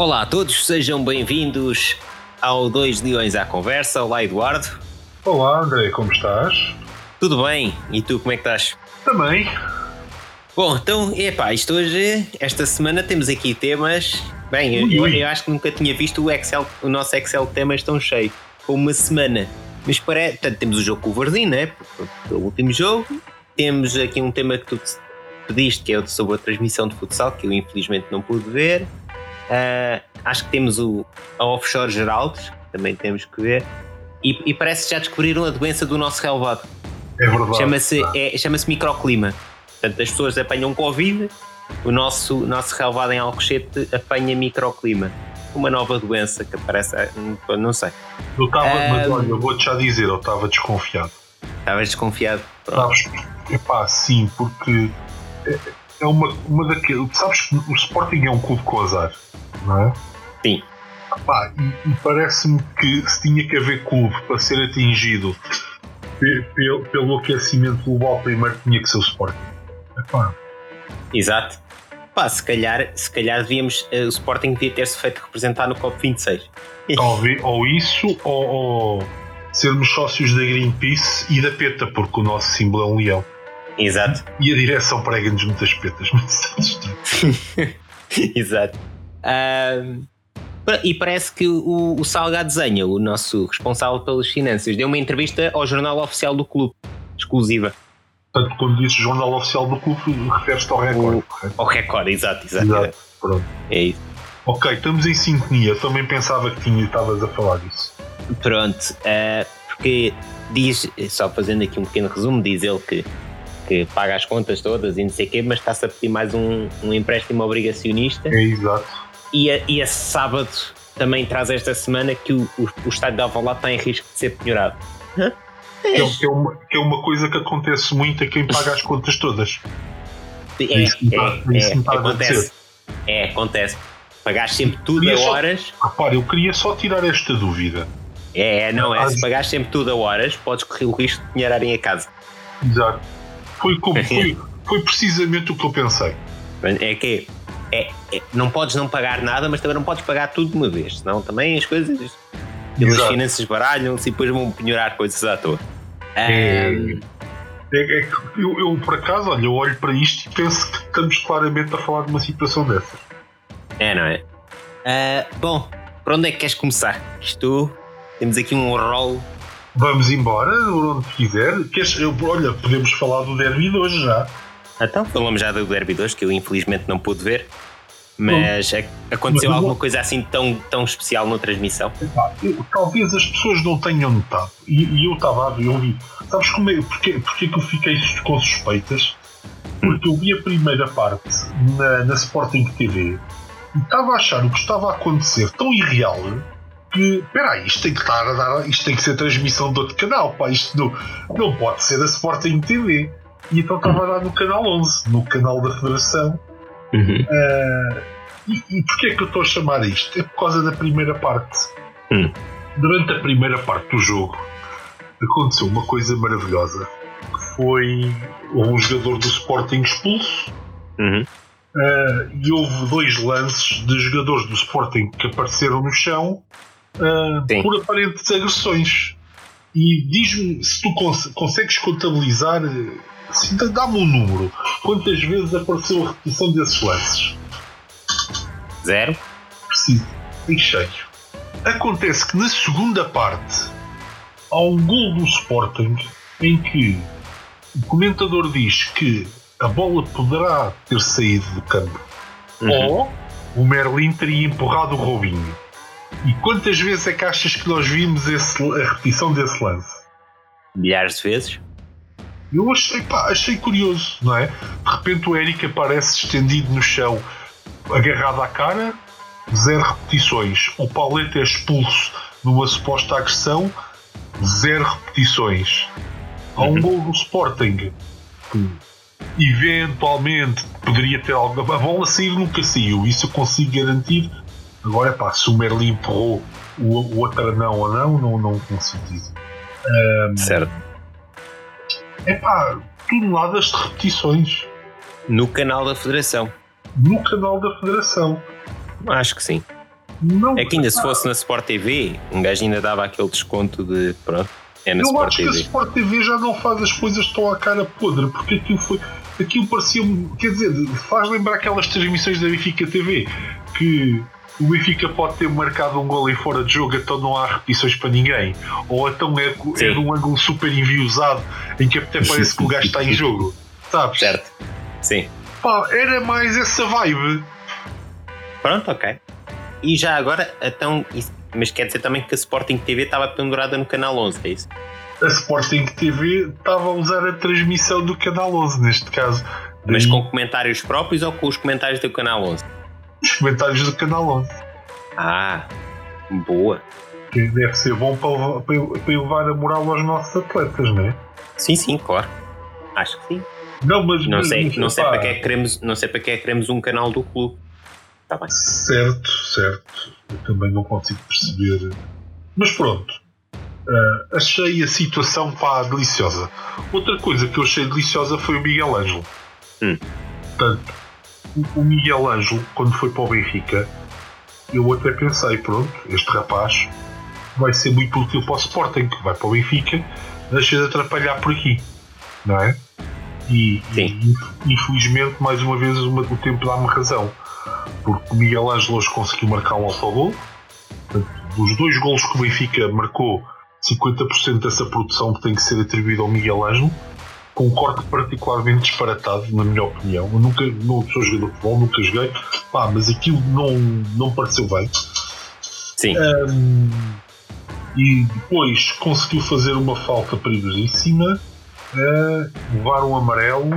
Olá a todos, sejam bem-vindos ao Dois Leões à Conversa. Olá, Eduardo. Olá, André, como estás? Tudo bem? E tu, como é que estás? Também. Bom, então, epá, isto hoje, esta semana temos aqui temas. Bem, eu, Ui, eu, ui. eu acho que nunca tinha visto o Excel, o nosso Excel de temas tão cheio, com uma semana. Mas para, portanto, temos o jogo com o Varzim, né? O último jogo. Temos aqui um tema que tu te pediste, que é o sobre a transmissão de futsal, que eu infelizmente não pude ver. Ah, acho que temos o, a Offshore Geraldes, que também temos que ver. E, e parece que já descobriram a doença do nosso relevado. É verdade. Chama-se é, chama microclima. Portanto, as pessoas apanham Covid, o nosso, nosso relevado em Alcochete apanha microclima. Uma nova doença que aparece, ah, não sei. Eu estava, mas Ah, olha, eu vou-te já dizer, eu estava desconfiado. Estavas desconfiado. Pronto. Sabes? Epá, sim, porque é, é uma, uma daqueles. Sabes que o Sporting é um clube com azar, não é? Sim. Epá, e, e parece-me que se tinha que haver clube para ser atingido pe- pe- pelo aquecimento global, primeiro tinha que ser o Sporting. Epá, Exato. Pá, se calhar, se calhar devíamos, eh, o Sporting devia ter-se feito representar no COP26. talvez, ou isso, ou, ou sermos sócios da Greenpeace e da PETA, porque o nosso símbolo é um leão. Exato. E a direção prega-nos muitas petas, mas. Exato. E parece que o, o Salgado Desenha, o nosso responsável pelas finanças, deu uma entrevista ao jornal oficial do clube, exclusiva. Portanto, quando dizes jornal oficial do clube, refere-te ao recorde. Ao recorde, exato, exato. Exato. Pronto. É isso. Ok, estamos em sintonia. Também pensava que tinha, estavas a falar disso. Pronto, ah, porque diz, só fazendo aqui um pequeno resumo, diz ele que, que paga as contas todas e não sei o quê, mas está-se a pedir mais um, um empréstimo obrigacionista. É exato. E a, e a sábado também traz esta semana que o, o, o estádio de Alvalade está em risco de ser penhorado. Hã? Que é, que é uma, que é uma coisa que acontece muito a quem paga as contas todas. É, é, isso é, me a acontece. É, acontece. Pagaste sempre tudo a só- horas. Repara, eu queria só tirar esta dúvida. É, é, não é. Se pagaste sempre tudo a horas, podes correr o risco de penhorarem a casa. Exato. Foi, como, foi, foi precisamente o que eu pensei. É que é, é- não podes não pagar nada, mas também não podes pagar tudo de uma vez, senão também as coisas pelas Exato. finanças baralham-se e depois vão penhorar coisas à toa. É. É, é que eu, eu, por acaso, olha, eu olho para isto e penso que estamos claramente a falar de uma situação dessas. É, não é? Ah, bom, por onde é que queres começar? Isto, temos aqui um rol. Vamos embora, onde quiser. Queres, eu, olha, podemos falar do derby de hoje já. Então, falamos já do Derby 2, que eu infelizmente não pude ver. Mas é- aconteceu Mas alguma coisa assim tão, tão especial na transmissão? Eu- talvez as pessoas não tenham notado. E, e eu estava a ver, eu vi. Sabes como é, porque, porque que eu fiquei com suspeitas? Porque eu vi a primeira parte na, na Sporting TV e estava a achar o que estava a acontecer tão irreal que, espera aí, isto tem que estar a dar, isto tem que ser transmissão de outro canal, pá, isto não, não pode ser da Sporting TV. E então dar no canal 11, no canal da Federação. Uhum. Ah, e, e porquê é que eu estou a chamar isto? É por causa da primeira parte. Hum. Durante a primeira parte do jogo aconteceu uma coisa maravilhosa. Que foi um jogador do Sporting expulso Uhum. ah, e houve dois lances de jogadores do Sporting que apareceram no chão Sim. por aparentes agressões. E diz-me se tu cons- consegues contabilizar, se dá-me um número, quantas vezes apareceu a repetição desses lances? Zero? Preciso. Em cheio. Acontece que na segunda parte há um gol do Sporting em que o comentador diz que a bola poderá ter saído do campo Uhum. ou o Merlin teria empurrado o Robinho. E quantas vezes é que achas que nós vimos esse- a repetição desse lance? Milhares de vezes? Eu achei, pá, achei curioso, não é? De repente o Eric aparece estendido no chão, agarrado à cara, zero repetições. O Pauleta é expulso numa suposta agressão, zero repetições. Há um Uhum. gol do Sporting que eventualmente poderia ter algo. A bola sair nunca saiu, isso eu consigo garantir. Agora, pá, se o Merlin empurrou o, o outro não ou não, não, não consigo dizer. Certo. É pá, toneladas de repetições No canal da Federação. no canal da Federação. Acho que sim. Não, É que ainda se fosse na Sport TV, um gajo ainda dava aquele desconto de. Pronto, é na eu Sport acho que a TV. Sport TV já não faz as coisas tão à cara podre, porque aquilo foi. Aquilo parecia. Quer dizer, faz lembrar aquelas transmissões da Benfica TV que o Benfica pode ter marcado um gol em fora de jogo, então não há repetições para ninguém. Ou então é, é de um ângulo super enviosado em que até parece que o gajo está em jogo. Sabes? Certo? Sim. Pá, era mais essa vibe. Pronto, ok. E já agora, então. mas quer dizer também que a Sporting TV estava pendurada no canal 11, é isso? A Sporting TV estava a usar a transmissão do Canal 11, neste caso. Mas Daí, com comentários próprios ou com os comentários do canal 11? Os comentários do Canal 11. Ah, boa. Que deve ser bom para, levar- para- elevar a moral aos nossos atletas, não é? Sim, sim, claro. Acho que sim. Não, mas. Não mas- sei, mas, não sei para que é que queremos, não sei para que é que queremos um canal do clube. Está bem. Certo, certo. Eu também não consigo perceber. Mas pronto. Ah, achei a situação pá, deliciosa. Outra coisa que eu achei deliciosa foi o Miguel Ângelo. Hum. Portanto, o- Miguel Ângelo, quando foi para o Benfica, eu até pensei, pronto, este rapaz vai ser muito útil para o Sporting, que vai para o Benfica, deixa de atrapalhar por aqui, não é? E, e, infelizmente, mais uma vez, uma- o tempo dá-me razão, porque o Miguel Ângelo hoje conseguiu marcar um autogol. Dos dois golos que o Benfica marcou, 50% dessa produção tem que ser atribuída ao Miguel Ângelo, com um corte particularmente disparatado, na minha opinião. Eu nunca não sou jogador de futebol, nunca joguei, pá, mas aquilo não, não pareceu bem. Sim. Ahm, e depois conseguiu fazer uma falta perigosíssima, eh, levar um amarelo,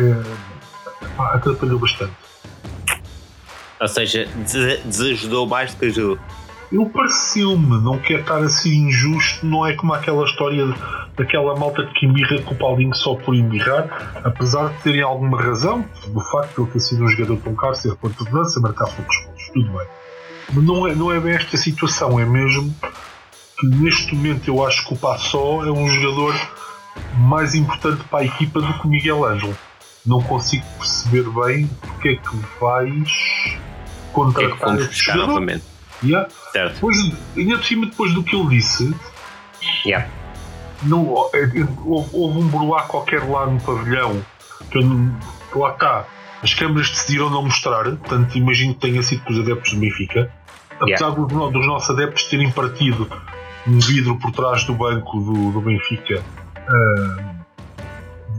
eh, pá, atrapalhou bastante. Ou seja, des- desajudou mais do que ajudou. Eu pareceu-me, não quero estar a ser injusto, não é como aquela história daquela malta que embirra com o Paulinho só por embirrar, apesar de terem alguma razão, do facto de ele ter sido um jogador tão caro, ser ponto de lança, marcar poucos gols, tudo bem. Mas não é, não é bem esta situação, é mesmo que neste momento eu acho que o Passó é um jogador mais importante para a equipa do que o Miguel Ângelo. Não consigo perceber bem porque é que vais que é que contratar este jogador. novamente? Yeah. Certo. Depois, ainda por cima, depois do que ele disse, Yeah. não, é, é, houve, houve um burlar qualquer lá no pavilhão que, eu não- lá está. As câmaras decidiram não mostrar, portanto, imagino que tenha sido com os adeptos do Benfica. Apesar dos, no- dos nossos adeptos terem partido um vidro por trás do banco do, do Benfica,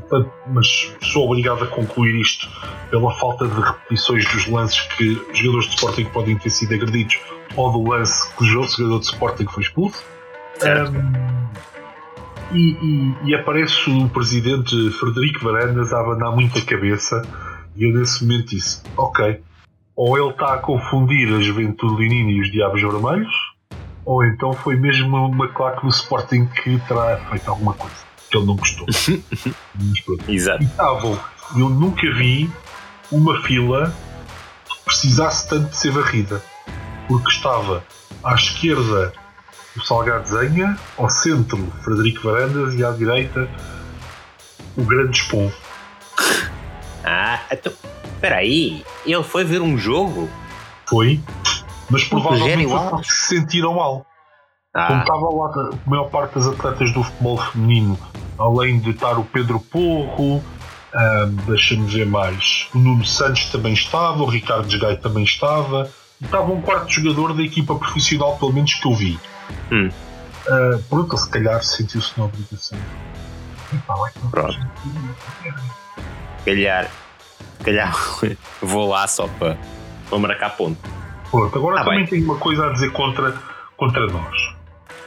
portanto, mas sou obrigado a concluir isto pela falta de repetições dos lances que os jogadores de Sporting podem ter sido agredidos ou do lance que o jogador de Sporting foi expulso. Um, e, e- e aparece o presidente Frederico Varandas a abanar muito a cabeça e eu nesse momento disse, ok, ou ele está a confundir a juventude leonina e os diabos vermelhos, ou então foi mesmo uma claque do Sporting que terá feito alguma coisa que ele não gostou. Mas pronto. Exato. E estavam, eu nunca vi uma fila que precisasse tanto de ser varrida. Porque estava à esquerda o Salgado Zenha, ao centro Frederico Varandas e à direita o Grande Spon. Ah, então. Espera aí. Ele foi ver um jogo? Foi, mas provavelmente se sentiram mal. Como Ah, estava lá a maior parte das atletas do futebol feminino, além de estar o Pedro Porro, ahm, deixa-me ver mais, o Nuno Santos também estava, o Ricardo Desgaio também estava, estava um quarto jogador da equipa profissional, pelo menos que eu vi. Hum. Ah, pronto, se calhar sentiu-se na obrigação. Epá, Pronto. se calhar. Se calhar vou lá só para, para marcar ponto. Pronto, agora Tá também bem. tenho uma coisa a dizer contra, contra nós.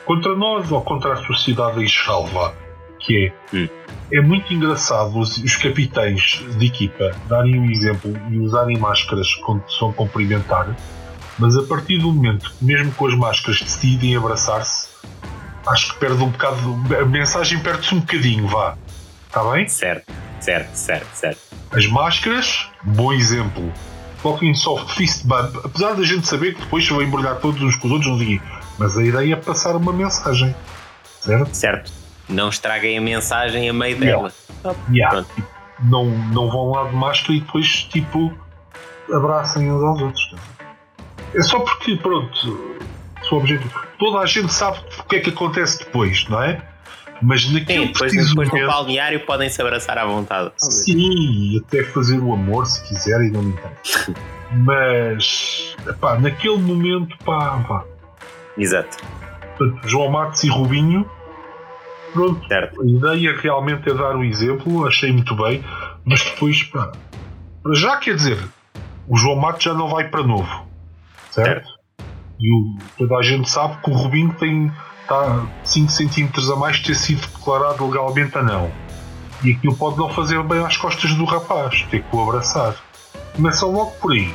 Contra nós ou contra a sociedade em vá. Que é, Hum. é muito engraçado os, os capitães de equipa darem um exemplo e usarem máscaras quando se vão cumprimentar, mas a partir do momento que, mesmo com as máscaras, decidem abraçar-se, acho que perde um bocado. A mensagem perde-se um bocadinho, vá. Está bem? Certo, certo, certo, certo. As máscaras, bom exemplo. Coloquem soft fist bump, apesar da gente saber que depois se vão embrulhar todos uns com os outros, não digo. Mas a ideia é passar uma mensagem. Certo? Certo. Não estraguem a mensagem a meio Yeah. dela. Yeah. Tipo, Não, não vão lá de máscara e depois, tipo, abracem uns aos outros. É só porque, pronto, o objetivo. Toda a gente sabe o que é que acontece depois, não é? Mas naquele Sim, depois, depois no balneário podem se abraçar à vontade. Sim, até fazer o amor se quiserem, não me interessa. Mas, pá, naquele momento, pá, vá. Exato. Portanto, João Matos e Rubinho, pronto. Certo. A ideia realmente é dar o exemplo, achei muito bem, mas depois, pá, já quer dizer, o João Matos já não vai para novo, certo? E o, toda a gente sabe que o Rubinho tem está 5 centímetros a mais de ter sido declarado legalmente a não. E aquilo pode não fazer bem às costas do rapaz, ter que o abraçar. Começa logo por aí.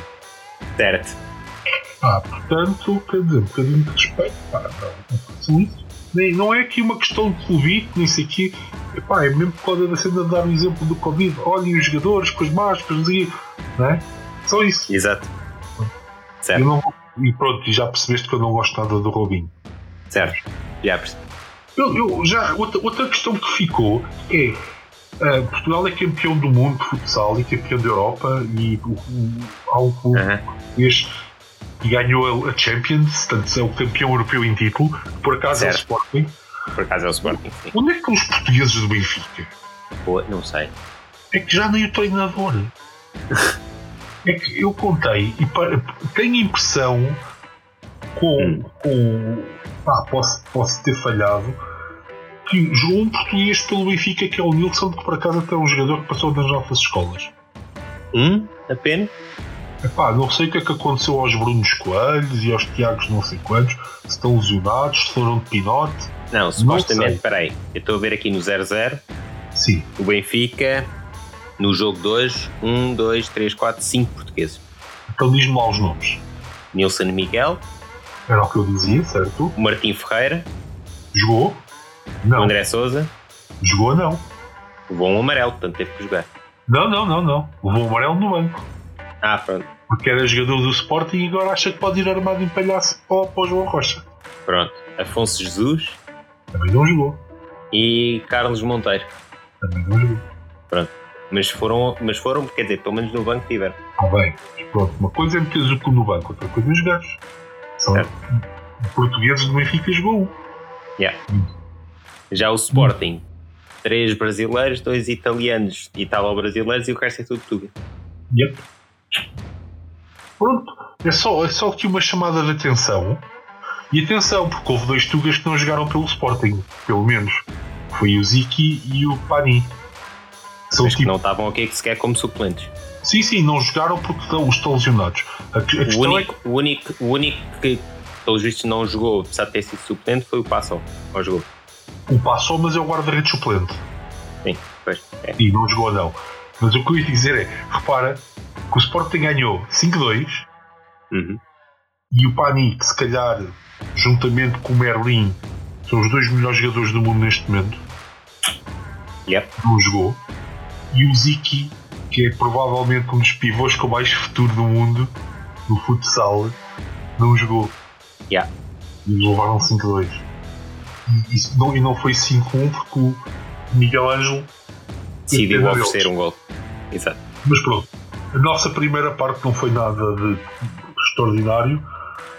Certo. Ah, portanto, quer dizer, um bocadinho de respeito. Pá, não, não façam isso. Nem, não é aqui uma questão de Covid, nem sei aqui. Epá, é mesmo por causa da cena de dar o exemplo do Covid. Olhem os jogadores com as máscaras e. Não é? Só isso. Exato. Certo. Não, e pronto, já percebeste que eu não gosto nada do Robinho. Certo, já percebi. Eu, eu, já, outra, outra questão que ficou é uh, Portugal é campeão do mundo de futsal e campeão da Europa e o, o, há um clube português que ganhou a Champions, portanto é o campeão europeu em título, por acaso certo. é o Sporting. Por acaso é o Sporting, sim. Onde é que estão os portugueses do Benfica? Pô, não sei. É que já nem o treinador. é que eu contei e tenho a impressão com, hum. com ah, posso, posso ter falhado, que jogou um português pelo Benfica que é o Nilson, que por acaso até é um jogador que passou nas nossas escolas. Hum? Apenas? Epá, não sei o que é que aconteceu aos Brunos Coelhos e aos Tiagos não sei quantos, se estão lesionados, se foram de pinote. Não, supostamente, peraí, eu estou a ver aqui no 0-0. Sim. O Benfica, no jogo 2, 1, 2, 3, 4, 5 portugueses. Então diz-me lá os nomes. Nilson Miguel, era o que eu dizia, certo? Martim Ferreira. Jogou? Não. André Souza. Jogou, não. Levou um amarelo, portanto teve que jogar. Não, não, não, não. Levou um amarelo no banco. Ah, pronto. Porque era jogador do Sporting e agora acha que pode ir armado em palhaço para, para o João Rocha. Pronto. Afonso Jesus. Também não jogou. E Carlos Monteiro. Também não jogou. Pronto. Mas foram, mas foram, quer dizer, pelo menos no banco tiveram. Ah, bem. Pronto. Uma coisa é meter o cu no banco, outra coisa é jogar. São portugueses do Benfica jogou um. Yeah. Já o Sporting, três brasileiros, dois italianos, italo-brasileiros e o resto é tudo tudo. Yep. Pronto, é só, é só aqui uma chamada de atenção. E atenção, porque houve dois Tugas que não jogaram pelo Sporting, pelo menos. Foi o Ziki e o Pani. São tipo... que não estavam aqui sequer como suplentes. Sim, sim, não jogaram porque estão, estão lesionados. A, a o, único, é... o, único, o único que, pelos vistos, não jogou, apesar de ter sido suplente, foi o Passol. Ou jogou? O Passol, mas é o guarda-redes suplente. Sim, pois. É. E não jogou, não. Mas o que eu ia dizer é: repara que o Sporting ganhou 5-2 uhum. e o Pani, que se calhar, juntamente com o Merlin, são os dois melhores jogadores do mundo neste momento. Yep. Não jogou. E o Ziki que é provavelmente um dos pivôs com mais futuro do mundo no futsal, não jogou. Yeah. E levaram 5-2. E, isso não, e não foi 5-1 porque o Miguel Ângelo decidiu oferecer um gol. Exato. Mas pronto, a nossa primeira parte não foi nada de extraordinário,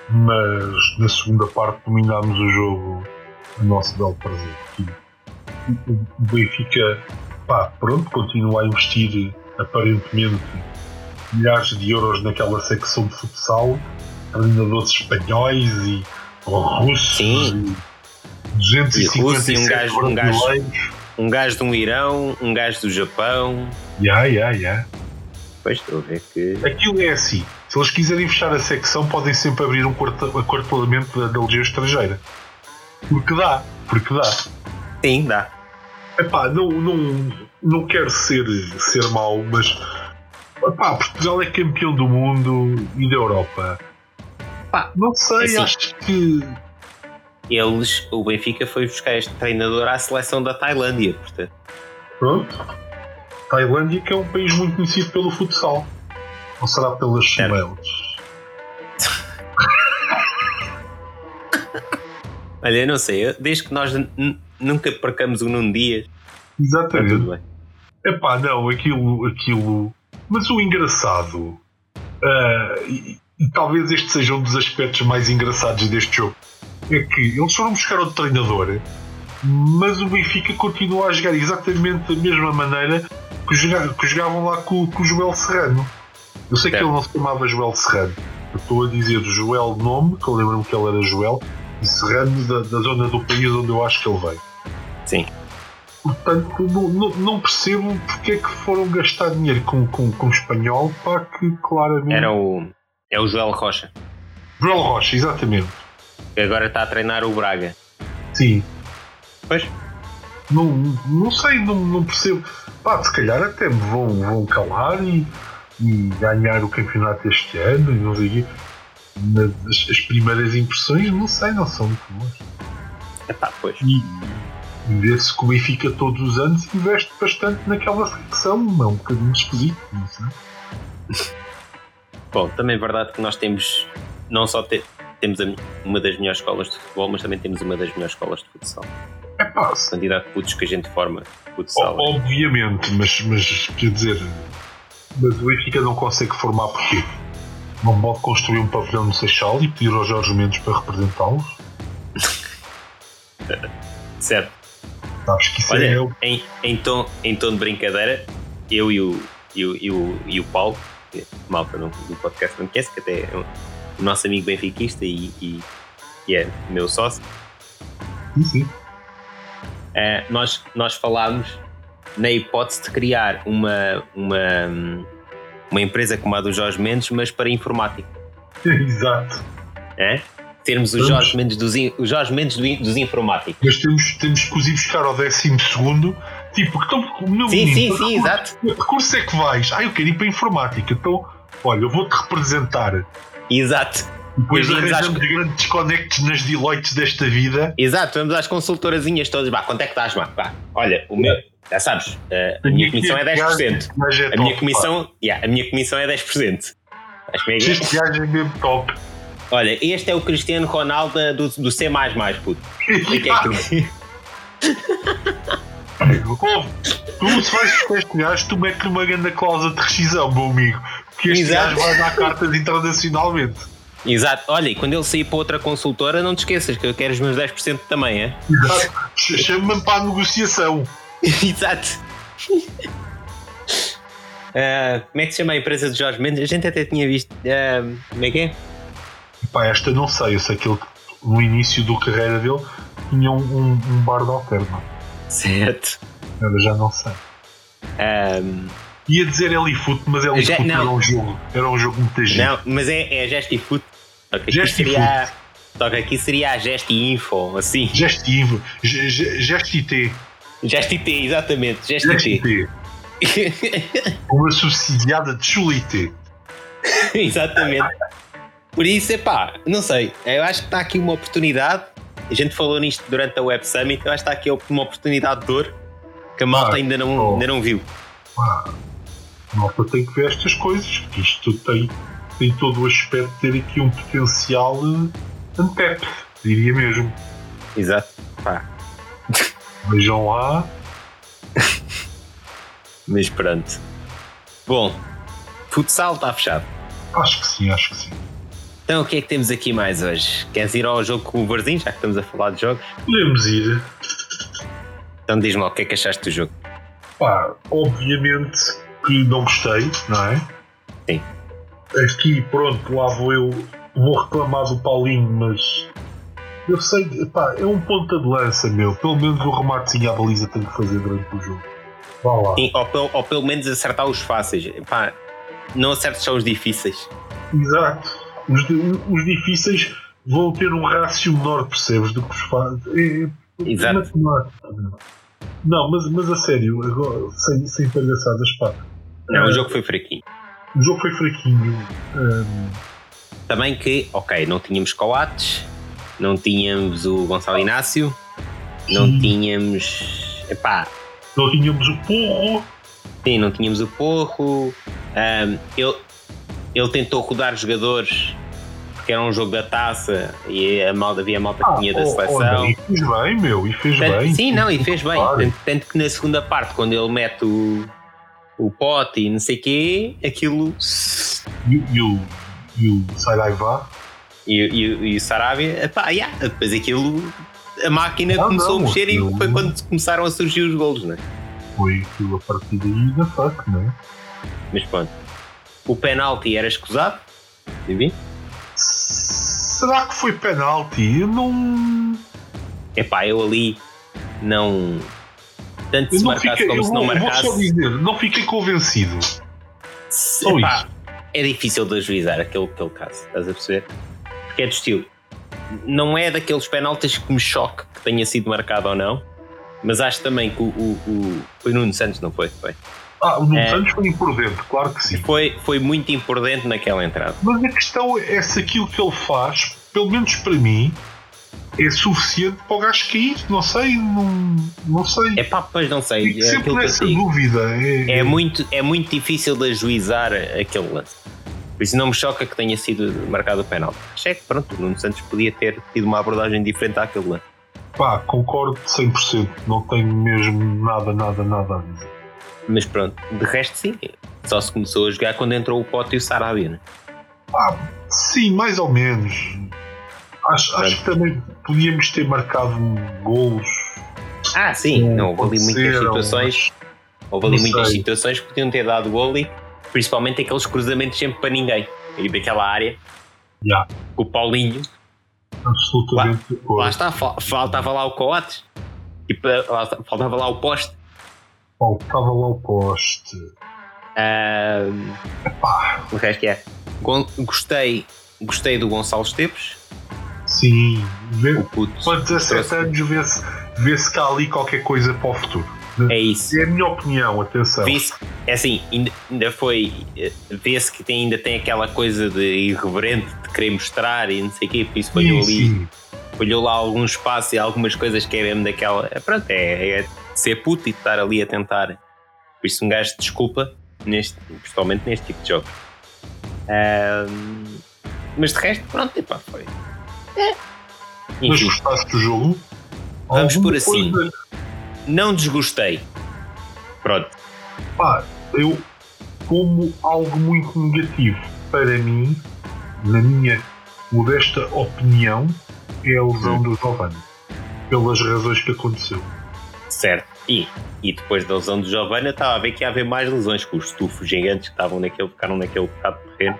mas na segunda parte dominámos o jogo a nosso belo prazer. o Benfica, pá, pronto, continua a investir aparentemente milhares de euros naquela secção de futsal, treinadores espanhóis e russos Sim. e 250 e um gajo, um, gajo, um gajo de um Irão, um gajo do Japão. Ya, ya, ya. Pois estou a ver que. Aquilo é assim. Se eles quiserem fechar a secção, podem sempre abrir um acordelamento da, da Legião Estrangeira. Porque dá, porque dá. Sim, dá. Epá, não, não, não quero ser, ser mau, mas epá, Portugal é campeão do mundo e da Europa. Pá, não sei, assim, acho que. Eles, o Benfica foi buscar este treinador à seleção da Tailândia, portanto. Pronto. Tailândia que é um país muito conhecido pelo futsal. Ou será pelas chimelas? Olha, eu não sei, desde que nós nunca percamos o Nuno Dias. Exatamente. Epá, não, aquilo, aquilo. Mas o engraçado. Uh, e talvez este seja um dos aspectos mais engraçados deste jogo, é que eles foram buscar outro treinador, mas o Benfica continua a jogar exatamente da mesma maneira que jogavam, que jogavam lá com, com o Joel Serrano. Eu sei Certo. que ele não se chamava Joel Serrano. Eu estou a dizer Joel nome, que eu lembro-me que ele era Joel, e Serrano da, da zona do país onde eu acho que ele veio. Sim. Portanto, não, não, não percebo porque é que foram gastar dinheiro com, com, com o espanhol para que claramente. Era o. É o Joel Rocha, Joel Rocha, exatamente. que agora está a treinar o Braga. Sim. Pois. Não, não sei, não, não percebo. Pá, se calhar até me vão, vão calar e, e ganhar o campeonato este ano e não sei. Mas as, as primeiras impressões, não sei, não são muito boas. Epá, pois. E, vê-se que o Benfica todos os anos investe bastante naquela secção, é um bocadinho esquisito, não sei. Bom, também é verdade que nós temos. Não só te- temos a- uma das melhores escolas de futebol, mas também temos uma das melhores escolas de futsal. É pá, A quantidade de putos que a gente forma de futsal. O- Obviamente, mas, mas quer dizer, mas o Benfica não consegue formar porquê? Não pode construir um pavilhão no Seixal e pedir aos Jorge Mendes para representá-los? Certo. Sabes que isso Olha, o. em, em, tom, em tom de brincadeira, eu e o, e o, e o, e o Paulo, malta do podcast não conhece, que até é um- o nosso amigo benfiquista e, e, e é meu sócio, Sim, sim. eh, nós, nós falámos na hipótese de criar uma, uma, uma empresa como a do Jorge Mendes, mas para informática. Exato. É? Termos o. Jorge Mendes dos, o Jorge Mendes dos informáticos. Mas temos, temos que os ir buscar ao décimo segundo. Tipo, então, meu Sim, menino, sim, sim, que- exato. Que curso é que vais? Ah, eu quero ir para a informática. Então, olha, eu vou-te representar. Exato. Depois íamos às- arranjamos grandes desconectos nas Deloittes desta vida. Exato, vamos às consultorazinhas todas. Bah, quanto é que estás? Bah, olha, o meu, já sabes, eh, a minha comissão é 10%. Mas é A minha top, comissão, yeah, a minha comissão é 10%. Acho que é. Este gajo é mesmo top. Olha, este é o Cristiano Ronaldo do, do C, puto. O que é que. Ouve, tu se vais buscar este gajo, tu metes uma grande cláusula de rescisão, meu amigo. Porque este Exato. gajo vai dar cartas internacionalmente. Exato, olha, e quando ele sair para outra consultora, não te esqueças que eu quero os meus 10% também, é? Exato. Ch- Chama-me para a negociação. Exato. Ah, como é que se chama a empresa de Jorge Mendes? A gente até tinha visto. ah, como é que é? Pá, esta não sei. Eu sei que ele, no início da carreira dele, tinha um, um, um bar de alterno. Certo. Eu já não sei. Ah, Ia dizer Elifoot, mas Elifoot não. era um jogo. Era um jogo muito giro. não, mas é, é Gestifoot. Aqui Gestifoot. seria. Só que aqui seria a Gesti Info, assim. Gestivo. Ge- ge- Gestité. Gestite, exatamente. Gestite. Gestité. Uma subsidiada de Chulité. exatamente. Por isso, é pá, não sei. Eu acho que está aqui uma oportunidade. A gente falou nisto durante a Web Summit. Eu acho que está aqui uma oportunidade de ouro que a malta Ah, ainda, não, oh. ainda não viu. Pá, a malta tem que ver estas coisas. porque Isto tem, tem todo o aspecto de ter aqui um potencial uh, untapped, diria mesmo. Exato. Pá, Vejam lá. mas pronto. Bom, futsal está fechado. Acho que sim, acho que sim. Então o que é que temos aqui mais hoje? Queres ir ao jogo com o Varzinho, já que estamos a falar de jogos? Podemos ir. Então diz-me lá o que é que achaste do jogo. Pá, obviamente que não gostei, não é? Sim. Aqui, pronto, lá vou eu. Vou reclamar do Paulinho, mas. Eu sei, pá, é um ponta de lança, meu. Pelo menos o rematezinho à baliza tem que fazer durante o jogo. Vá lá. Sim, ou, pel- ou pelo menos acertar os fáceis. Pá, não acertes só os difíceis. Exato. Os, os difíceis vão ter um rácio menor, percebes? Do que os fáceis. É, é, Exato. Não, mas, mas a sério, agora, sem, sem palhaçadas, pá. Não, Eh, o jogo foi fraquinho. o jogo foi fraquinho. Ehm, Também que, ok, não tínhamos Coates, não tínhamos o Gonçalo Inácio, não Sim. tínhamos. Epá, não tínhamos o porro. sim, não tínhamos o Porro. ahm, ele, ele tentou rodar jogadores porque era um jogo da taça e a malta, havia a malta que vinha da oh, seleção. olha, e fez bem, meu, e fez Tanto- bem. sim, não, e fez bem. Claro. Tanto, tanto que na segunda parte, quando ele mete o, o pote e não sei o quê, aquilo. E, o, e o Saraiva. E, o Sarabia, pá, yeah, depois aquilo, a máquina Não, começou não, a mexer e foi quando começaram a surgir os golos, não é? Foi aquilo a partir daí da fuck, não é? Mas pronto, o penalti era escusado, enfim. Será que foi penalti? Eu não. Epá, eu ali não. Tanto se marcasse fiquei, como se não eu vou marcasse. só dizer, não fiquei convencido. Só epá, é difícil de ajuizar aquele, aquele caso, estás a perceber? Porque é do estilo. Não é daqueles penaltis que me choque que tenha sido marcado ou não, mas acho também que o. o, o foi Nuno Santos, não foi? Foi. Ah, o Nuno É. Santos foi imprudente, claro que sim. Foi, foi muito imprudente naquela entrada. Mas a questão é se aquilo que ele faz, pelo menos para mim, é suficiente para o gajo cair. Não sei, não, não sei. É pá, pois não sei. Fico É sempre nessa dúvida. É, É muito, é muito difícil de ajuizar aquele lance. Por isso não me choca que tenha sido marcado o penalti. Achei que pronto, o Nuno Santos podia ter tido uma abordagem diferente àquele lance. Pá, concordo 100%. Não tenho mesmo nada, nada, nada a dizer. Mas pronto, de resto sim. Só se começou a jogar quando entrou o Pote e o Sarabia, né? Ah, sim, mais ou menos. Acho, acho que também podíamos ter marcado golos. Ah, sim, não, houve ali muitas situações. Houve ali muitas sei. situações que podiam ter dado gol e principalmente aqueles cruzamentos sempre para ninguém. E daquela área, Já, o Paulinho, absolutamente acordo. lá está, fal- faltava lá o Coates. Tipo, lá faltava lá o poste. Faltava lá o poste. Ahm, o resto que é. Gon- Gostei, gostei do Gonçalo Esteves. Sim, vê, O puto. para 17 trouxe- anos vê-se vê que há ali qualquer coisa para o futuro. É isso. É a minha opinião, atenção. Vê-se, é assim, ainda, ainda foi. eh, Vê-se que tem, ainda tem aquela coisa de irreverente de querer mostrar e não sei o quê, por isso Sim, ali. sim. Falhou lá algum espaço e algumas coisas que é mesmo daquela. é, Pronto, é, é ser puto e estar ali a tentar. Por isso um gajo desculpa, neste, principalmente neste tipo de jogo. Ahm, mas de resto, pronto, epá, foi. É. Mas gostaste do jogo? Vamos por assim. coisa- não desgostei. Pronto. Pá, eu, como algo muito negativo para mim, na minha modesta opinião, é a lesão Hum. do Giovanni. Pelas razões que aconteceu. Certo. E, e depois da lesão do Giovanni, estava a ver que ia haver mais lesões com os estufos gigantes que estavam naquele, ficaram naquele bocado de terreno.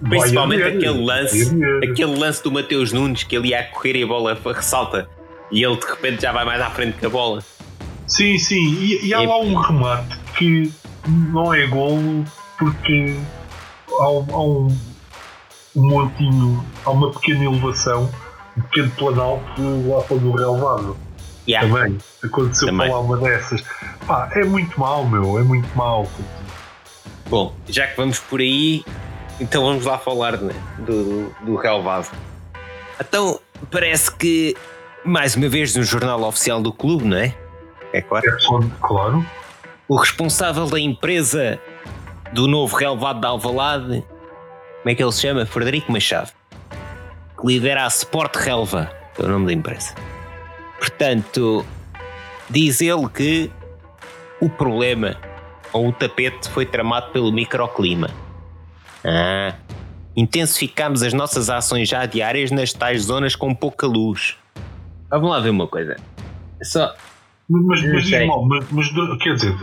Vai Principalmente haver, aquele lance, aquele lance do Mateus Nunes que ele ia a correr e a bola ressalta e ele de repente já vai mais à frente que a bola. Sim, sim, e, e há lá um remate que não é golo porque há, há um, um montinho, há uma pequena elevação, um pequeno planalto lá para o relevado. Yeah. Também aconteceu Também. lá uma dessas. Pá, é muito mal, meu, é muito mal. Bom, já que vamos por aí, então vamos lá falar né, do, do, do relevado. Então, parece que mais uma vez no jornal oficial do clube, não é? É claro. É claro, O responsável da empresa do novo relevado da Alvalade, como é que ele se chama? Frederico Machado, que lidera a Sport Relva, é o nome da empresa. Portanto, diz ele que o problema ou o tapete foi tramado pelo microclima. Ah, intensificamos as nossas ações já diárias nas tais zonas com pouca luz. Vamos lá ver uma coisa. Só, mas, mas, irmão, mas, mas quer dizer,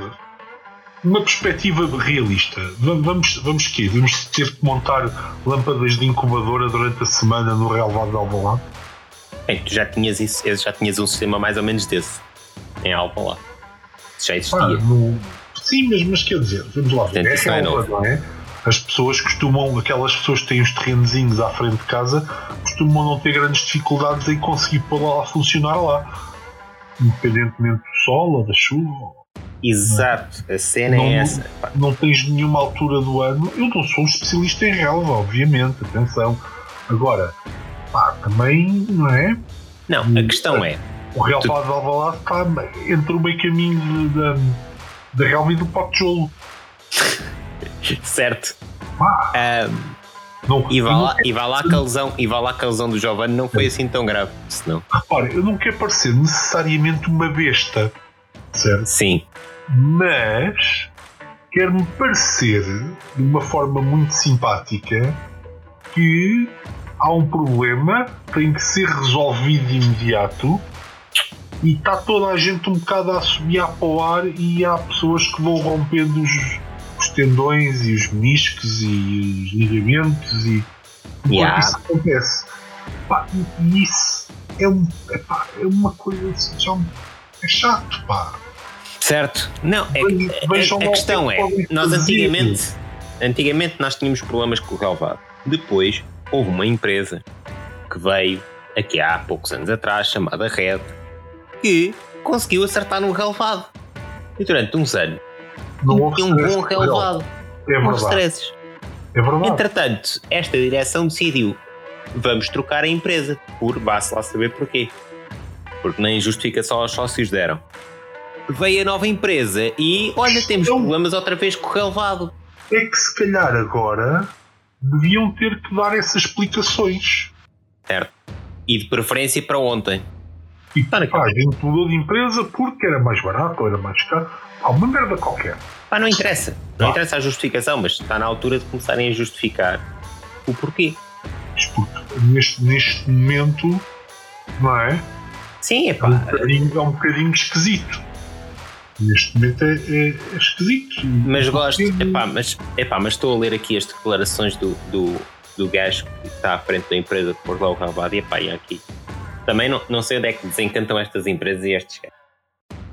uma perspectiva realista. Va- Vamos, vamos quê? Vamos ter que montar lâmpadas de incubadora durante a semana no relevado de Alvalade? Bem, tu já tinhas isso, já tinhas um sistema mais ou menos desse em Alvalade. Já existia. Ah, no- Sim, mas, mas quer dizer, vamos lá ver. Não é relva, novo. não é? As pessoas costumam, aquelas pessoas que têm os terrenozinhos à frente de casa, costumam não ter grandes dificuldades em conseguir pôr lá a funcionar lá. Independentemente do sol ou da chuva. Exato, a cena Não- é essa. Não tens nenhuma altura do ano. Eu não sou um especialista em relva, obviamente, atenção. Agora, pá, também, não é? Não, a questão é, O relvado de Alvalade está entre o meio caminho da, da relva e do pote de jolo. certo? Pá, Ahm, não, e, vá lá, e vá lá que a lesão, e vá lá que a lesão do Giovanni não foi assim tão grave. Senão, Repara, eu não quero parecer necessariamente uma besta, certo? sim, Mas quero-me parecer, de uma forma muito simpática, que há um problema, tem que ser resolvido de imediato e está toda a gente um bocado a subir para o ar e há pessoas que vão rompendo os, os tendões e os meniscos e os ligamentos e Yeah. isso acontece. Pá, e isso é, um, é, pá, é uma coisa assim, já é chato, pá. Certo? Não, é que a- a, o questão que é, nós antigamente, antigamente nós tínhamos problemas com o relevado. Depois houve uma empresa que veio aqui há poucos anos atrás, chamada Red, que conseguiu acertar no relevado. E durante uns anos Não houve tinha um stress bom relevado. É houve verdade. stresses. É verdade. Entretanto, esta direção decidiu vamos trocar a empresa por vá-se lá saber porquê. Porque nem justificação aos sócios deram. Veio a nova empresa e olha, temos Então- problemas outra vez com o relevado. É que se calhar agora deviam ter que dar essas explicações. Certo? E de preferência para ontem. E pá, a gente mudou de empresa porque era mais barato ou era mais caro. Há uma merda qualquer. Pá, não interessa. Não Ah. interessa a justificação, mas está na altura de começarem a justificar o porquê. Isto porque neste, neste momento, não é? Sim, é É pá. um bocadinho, é um bocadinho esquisito. Neste momento é, é- é esquisito. Mas gosto, epá, mas, epá, mas estou a ler aqui as declarações do, do, do gajo que está à frente da empresa que pôs lá o e epá, e aqui. Também não, não sei onde é que desencantam estas empresas e estes gajos.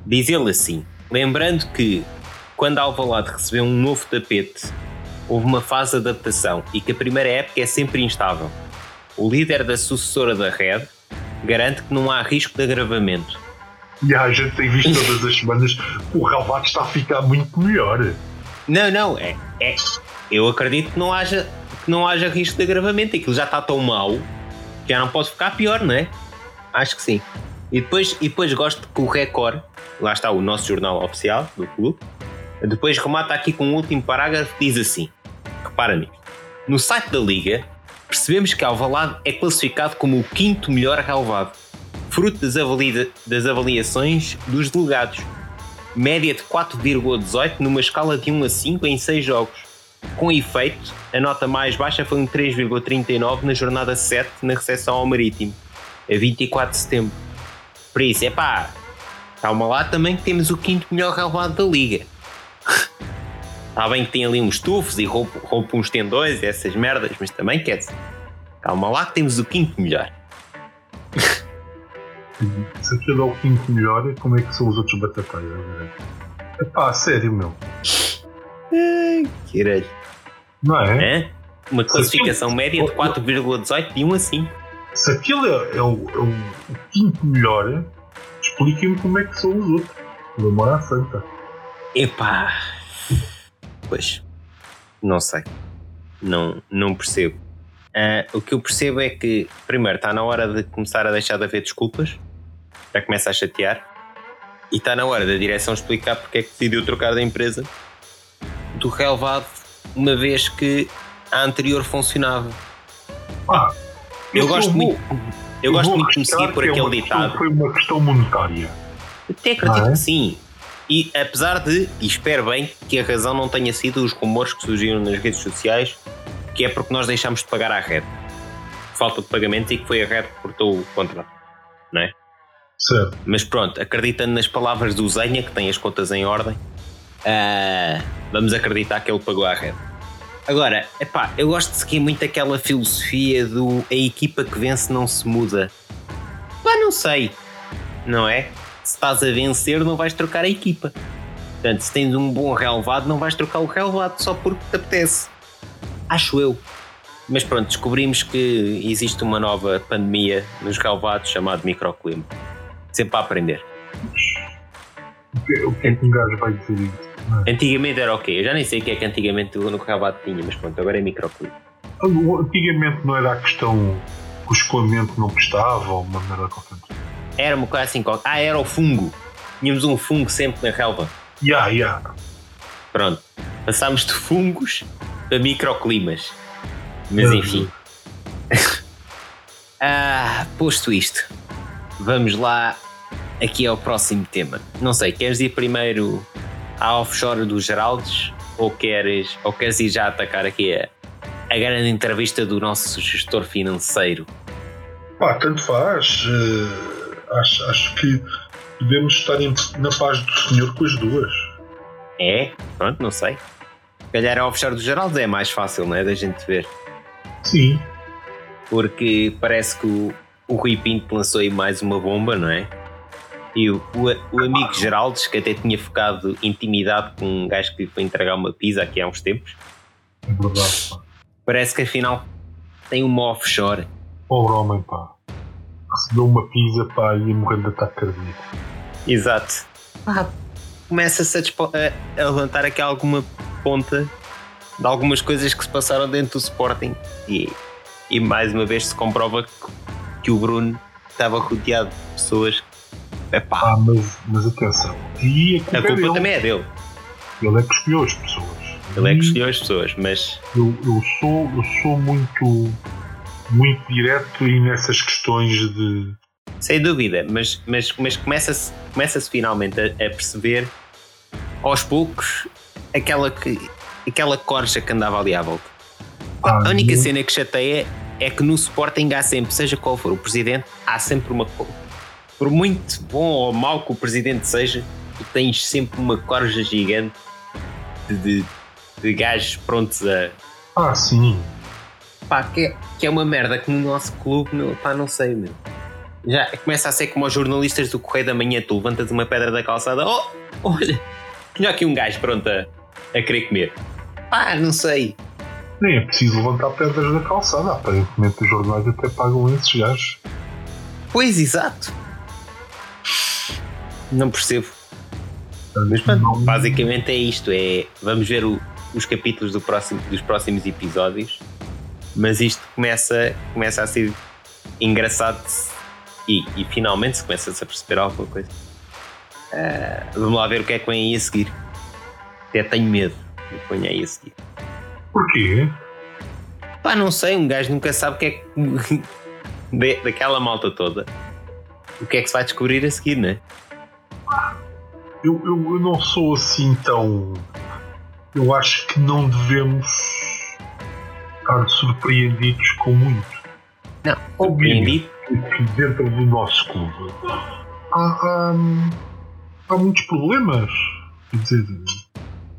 Diz ele assim, lembrando que quando a Alvalade recebeu um novo tapete, houve uma fase de adaptação e que a primeira época é sempre instável. O líder da sucessora da Red garante que não há risco de agravamento. E a gente tem visto todas as semanas que o relvado está a ficar muito melhor. Não, não, é, é. Eu acredito que não haja, que não haja risco de agravamento. Aquilo já está tão mau que já não pode ficar pior, não é? Acho que sim. E depois, e depois gosto que o Record, lá está o nosso jornal oficial do clube, depois remata aqui com um último parágrafo que diz assim: repara nisto. No site da Liga, percebemos que Alvalade é classificado como o quinto melhor relevado, fruto das, das avaliações dos delegados média de 4,18 numa escala de 1 a 5 em 6 jogos. Com efeito, a nota mais baixa foi um 3,39 na jornada 7 na recepção ao Marítimo, a 24 de setembro. Por isso, é pá, calma lá também que temos o quinto melhor relevado da liga. Está bem que tem ali uns tufos e roupa uns tendões e essas merdas, mas também quer dizer, calma lá que temos o quinto melhor. Se aquilo é o quinto melhor, como é que são os outros batateiros? É pá, sério, meu. Ai, caralho. Não é? Hã? Uma classificação média de 4,18 de 1 a 5. Se aquilo é, é o, é o- o quinto melhor, expliquem-me como é que são os outros. Por amor à santa. Epá. Pois. Não sei. Não, não percebo. Ah, o que eu percebo é que, primeiro, está na hora de começar a deixar de haver desculpas. Já começa a chatear. E está na hora da direção explicar porque é que decidiu trocar da empresa do relevado, uma vez que a anterior funcionava. Ah, Eu eu gosto vou- muito. Eu gosto vou muito de me seguir por é aquele questão- ditado. Foi uma questão monetária. Até acredito Ah, é? que sim. E apesar de, e espero bem, que a razão não tenha sido os rumores que surgiram nas redes sociais, que é porque nós deixámos de pagar à rede. Falta de pagamento e que foi a rede que cortou o contrato. Não é? Certo. Mas pronto, acreditando nas palavras do Zenha, que tem as contas em ordem, ah, vamos acreditar que ele pagou à rede. Agora, epá, eu gosto de seguir muito aquela filosofia do a equipa que vence não se muda. Pá, não sei, não é? Se estás a vencer, não vais trocar a equipa. Portanto, se tens um bom relevado, não vais trocar o relevado só porque te apetece. Acho eu. Mas pronto, descobrimos que existe uma nova pandemia nos relevados chamado microclima. Sempre a aprender. O que, é que um gajo vai dizer isso? Antigamente era o quê? Eu já nem sei o que é que antigamente no relevado tinha, mas pronto, agora é microclima. Antigamente não era a questão que o escoamento não prestava ou uma merda qualquer. Era uma coisa assim. Ah, era o fungo. Tínhamos um fungo sempre na relva. Ya, ya. Pronto. Passámos de fungos para microclimas. Mas enfim. ah, posto isto, vamos lá aqui ao próximo tema. Não sei, queres ir primeiro à offshore dos Geraldes ou queres, ou queres ir já atacar aqui a, a grande entrevista do nosso gestor financeiro. Pá, tanto faz. Uh, acho, acho que devemos estar em, na paz do Senhor com as duas. É? Pronto, não sei. Se calhar ao fechar do Geraldo é mais fácil, não é? Da gente ver. Sim. Porque parece que o, o Rui Pinto lançou aí mais uma bomba, não é? E o, o, o amigo Geraldes, que até tinha ficado intimidado com um gajo que lhe foi entregar uma pizza aqui há uns tempos. É verdade, pá. Parece que afinal tem uma offshore. Pobre homem, pá. Recebeu uma pizza, pá, e ia morrendo de ataque cardíaco. Exato. Ah, começa-se a, a, a levantar aqui alguma ponta de algumas coisas que se passaram dentro do Sporting e, e mais uma vez se comprova que, que o Bruno estava rodeado de pessoas Epá. Ah, mas, mas atenção. E a culpa, a culpa é também é dele. Ele é que escolheu as pessoas. Ele é que escolheu as pessoas, mas. Eu, eu, sou, eu sou muito, muito direto e nessas questões de. Sem dúvida, mas, mas, mas começa-se começa finalmente a, a, perceber aos poucos aquela, que, aquela corja que andava ali à volta. Ah, a única cena que chateia é que no Sporting há sempre, seja qual for o presidente, há sempre uma, por muito bom ou mau que o presidente seja, tu tens sempre uma corja gigante de, de, de gajos prontos a. Ah, sim. Pá, que é, que é uma merda que no nosso clube, meu, pá, não sei, meu. Já começa a ser como os jornalistas do Correio da Manhã, tu levantas uma pedra da calçada, oh, olha, tinha aqui um gajo pronto a, a querer comer. Pá, não sei. Nem é preciso levantar pedras da calçada, aparentemente os jornais até pagam esses gajos. Pois, exato. Não percebo. Mas pronto, basicamente é isto: é, vamos ver o, os capítulos do próximo, dos próximos episódios, mas isto começa, começa a ser engraçado e, e finalmente se começa -se a perceber alguma coisa. Uh, vamos lá ver o que é que vem aí a seguir. Até tenho medo do que vem aí a seguir. Porquê? Pá, não sei, um gajo nunca sabe o que é que. daquela malta toda. O que é que se vai descobrir a seguir, não é? eu, eu, eu não sou assim tão. Eu acho que não devemos estar surpreendidos com muito. Não, surpreendido. Que dentro do nosso clube há, há, há muitos problemas. Quer dizer.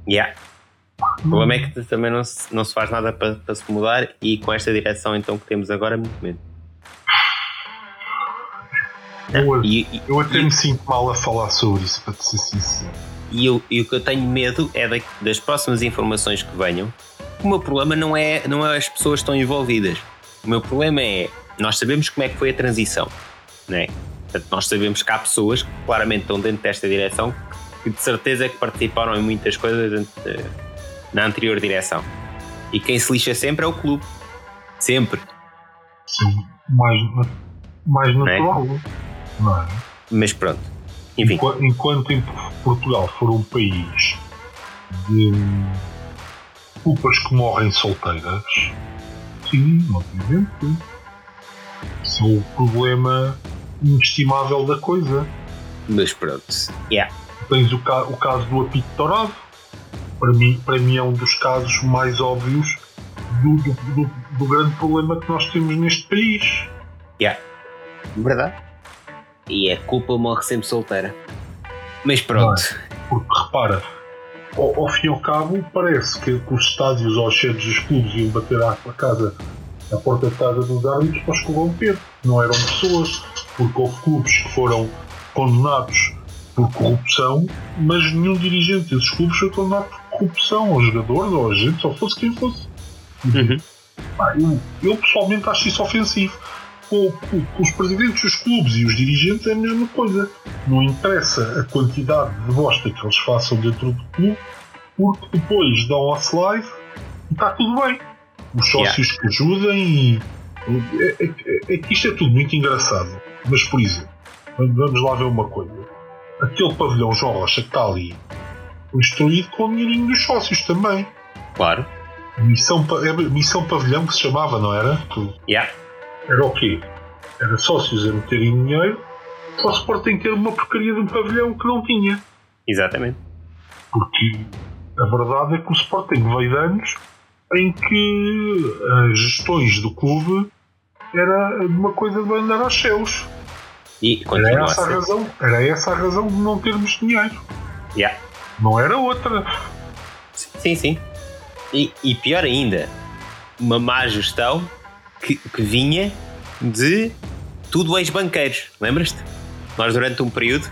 Yeah. O problema é que também não se, não se faz nada para, para se mudar e com esta direção então que temos agora, muito menos. Eu, e, eu até e, me sinto mal a falar sobre isso, para ser sincero. E, eu, e o que eu tenho medo é da, das próximas informações que venham. O meu problema não é, não é as pessoas que estão envolvidas. O meu problema é. Nós sabemos como é que foi a transição. Não é? Portanto, nós sabemos que há pessoas que claramente estão dentro desta direção que de certeza que participaram em muitas coisas na anterior direção. E quem se lixa sempre é o clube. Sempre. Sim, mais, mais natural. Não é? Não é? Mas pronto. Enfim. Enquanto, enquanto em Portugal for um país de culpas que morrem solteiras, sim, obviamente. Isso é o problema inestimável da coisa. Mas pronto. Yeah. Tens o, ca o caso do apito dourado. Para mim, para mim é um dos casos mais óbvios do, do, do, do grande problema que nós temos neste país. Yeah. Verdade. E a culpa morre sempre solteira. Mas pronto. porque repara, ao, ao, fim e ao cabo, parece que, que os estádios aos centros dos clubes iam bater à, à casa, à porta de casa dos árbitros para os corromper. Não eram pessoas, porque houve clubes que foram condenados por corrupção, mas nenhum dirigente desses clubes foi condenado por corrupção, ou jogadores, ou agentes, ou fosse quem fosse. Uhum. Ah, eu, eu pessoalmente acho isso ofensivo com, com, com, os presidentes dos clubes e os dirigentes é a mesma coisa. Não interessa a quantidade de bosta que eles façam dentro do clube, porque depois dão a slide e está tudo bem. Os sócios yeah. que ajudem e. É, é, é, que isto é tudo muito engraçado. Mas, por exemplo, vamos lá ver uma coisa. Aquele pavilhão João Rocha que está ali foi destruído com o dinheirinho dos sócios também. Claro. Missão, missão Pavilhão que se chamava, não era? Yeah era o quê? Era sócios a meterem dinheiro para o Sporting ter uma porcaria de um pavilhão que não tinha. Exatamente. Porque a verdade é que o Sporting veio de anos em que as gestões do clube era uma coisa de andar aos céus. E era essa, a razão, era essa a razão de não termos dinheiro. Yeah. Não era outra. Sim, sim. E, e pior ainda, uma má gestão que, que vinha de tudo ex-banqueiros. Lembras-te? Nós, durante um período,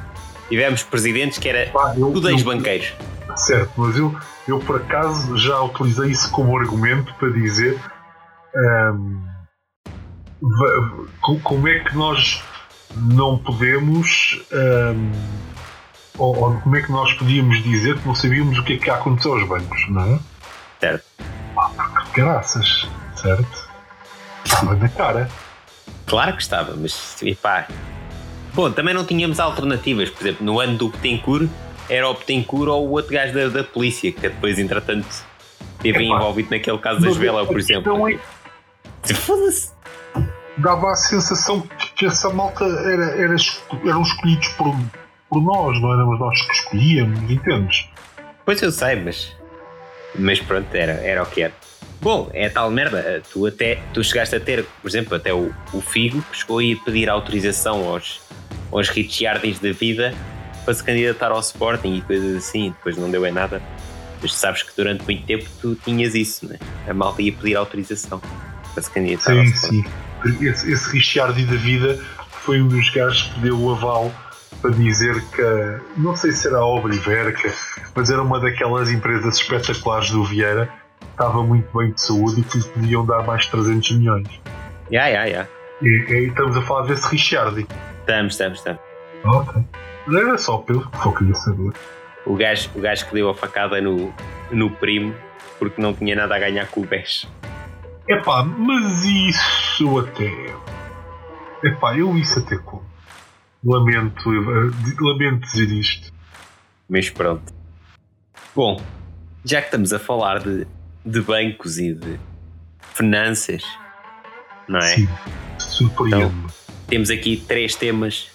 tivemos presidentes que era ah, eu, tudo ex-banqueiros. Certo, mas eu, eu por acaso já utilizei isso como argumento para dizer um, como é que nós não podemos um, ou, ou, como é que nós podíamos dizer que não sabíamos o que é que aconteceu aos bancos, não é? Certo. Ah, porque graças, certo? Estava na cara. Claro que estava, mas pá. Bom, também não tínhamos alternativas. Por exemplo, no ano do Betancourt era o Betancourt ou o outro gajo da, da polícia, que depois, entretanto, esteve envolvido naquele caso das velas, por exemplo. É... Foda-se. Dava a sensação que essa malta era, era, eram escolhidos por, por nós, não éramos nós que escolhíamos, entendes? Pois eu sei, mas. Mas pronto, era, era o que era. Bom, é tal merda. Tu até tu chegaste a ter, por exemplo, até o, o Figo que chegou a ir pedir autorização aos, aos Richardins da vida para se candidatar ao Sporting e coisas assim, depois não deu em nada. Mas sabes que durante muito tempo tu tinhas isso, né? A malta ia pedir autorização para se candidatar sim, ao Sporting. Sim, esse, esse Richardi da vida foi um dos gajos que deu o aval para dizer que, não sei se era a Obriverca, mas era uma daquelas empresas espetaculares do Vieira estava muito bem de saúde e que lhe podiam dar mais 300 milhões. Ya, ya, ya. E, e estamos a falar desse Richardi. Estamos, estamos, estamos. Ok. Era só pelo que eu queria saber. O gajo, o gajo que deu a facada no, no primo porque não tinha nada a ganhar com o BES. Epá, mas isso até. Epá, eu isso até como. Lamento, lamento dizer isto. Mas pronto. Bom, já que estamos a falar de de bancos e de finanças, não é? Sim, surpreende. Então, temos aqui três temas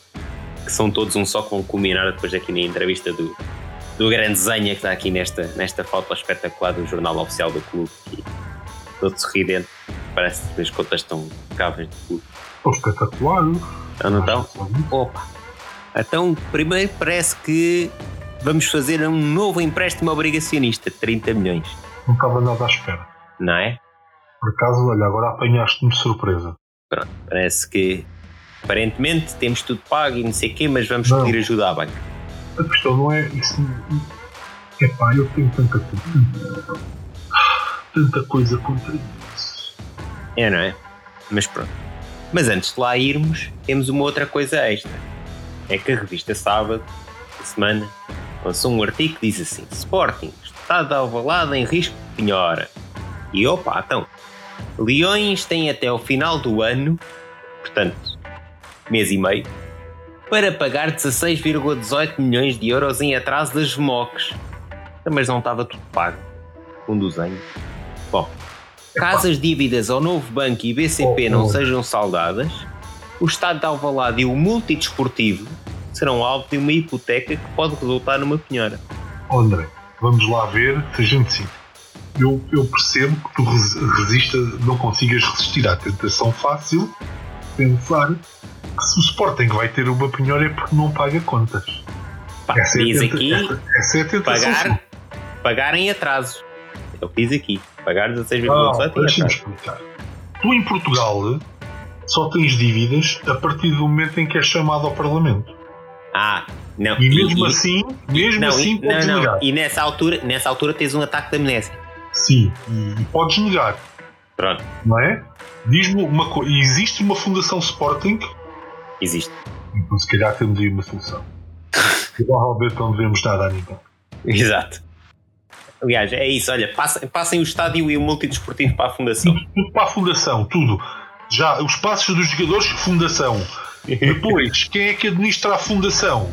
que são todos um só com culminar depois aqui na entrevista do, do grande Zenha que está aqui nesta, nesta foto espetacular do jornal oficial do clube e todo sorridente parece que as contas estão cabas do clube espetacular não estão? opa então primeiro parece que vamos fazer um novo empréstimo obrigacionista de 30 milhões não estava nada à espera. Não é? Por acaso, olha, agora apanhaste-me de surpresa. Pronto, parece que aparentemente temos tudo pago e não sei o quê, mas vamos não. pedir ajuda à banca. A questão não é isso. Epá, eu tenho tanta coisa. Tanta coisa contra isso. É, não é? Mas pronto. Mas antes de lá irmos, temos uma outra coisa extra. É que a revista Sábado, da semana, lançou um artigo que diz assim: Sporting está de Alvalade em risco de penhora. E opa, então, Leões têm até o final do ano, portanto, mês e meio, para pagar 16,18 milhões de euros em atraso das MOCs. Mas não estava tudo pago. Um dos anos. Bom, caso as dívidas ao novo banco e BCP não sejam saldadas, o Estado de Alvalade e o multidesportivo serão alvo de uma hipoteca que pode resultar numa penhora. André, vamos lá ver se a gente sim. Eu, eu percebo que tu resista, não consigas resistir à tentação fácil de pensar que se o Sporting vai ter uma penhora é porque não paga contas. Pá, essa diz é aqui essa, essa é a tentação. Pagar, pagar em atraso. Eu fiz aqui. Pagar 16,7 ah, Deixa-me explicar. Tu em Portugal só tens dívidas a partir do momento em que é chamado ao Parlamento. Ah, não. E mesmo e, assim, mesmo não, assim e, podes não, negar. E nessa altura, nessa altura tens um ataque de amnésia. Sim, e, podes negar. Pronto. Não é? Diz-me uma coisa. Existe uma fundação Sporting? Existe. Então se calhar temos aí uma solução. Provavelmente não devemos nada a ninguém. Exato. Aliás, é isso, olha, passem, passem o estádio e o multidesportivo para a fundação. Tudo, para a fundação, tudo. Já os passos dos jogadores, fundação. Depois, quem é que administra a fundação?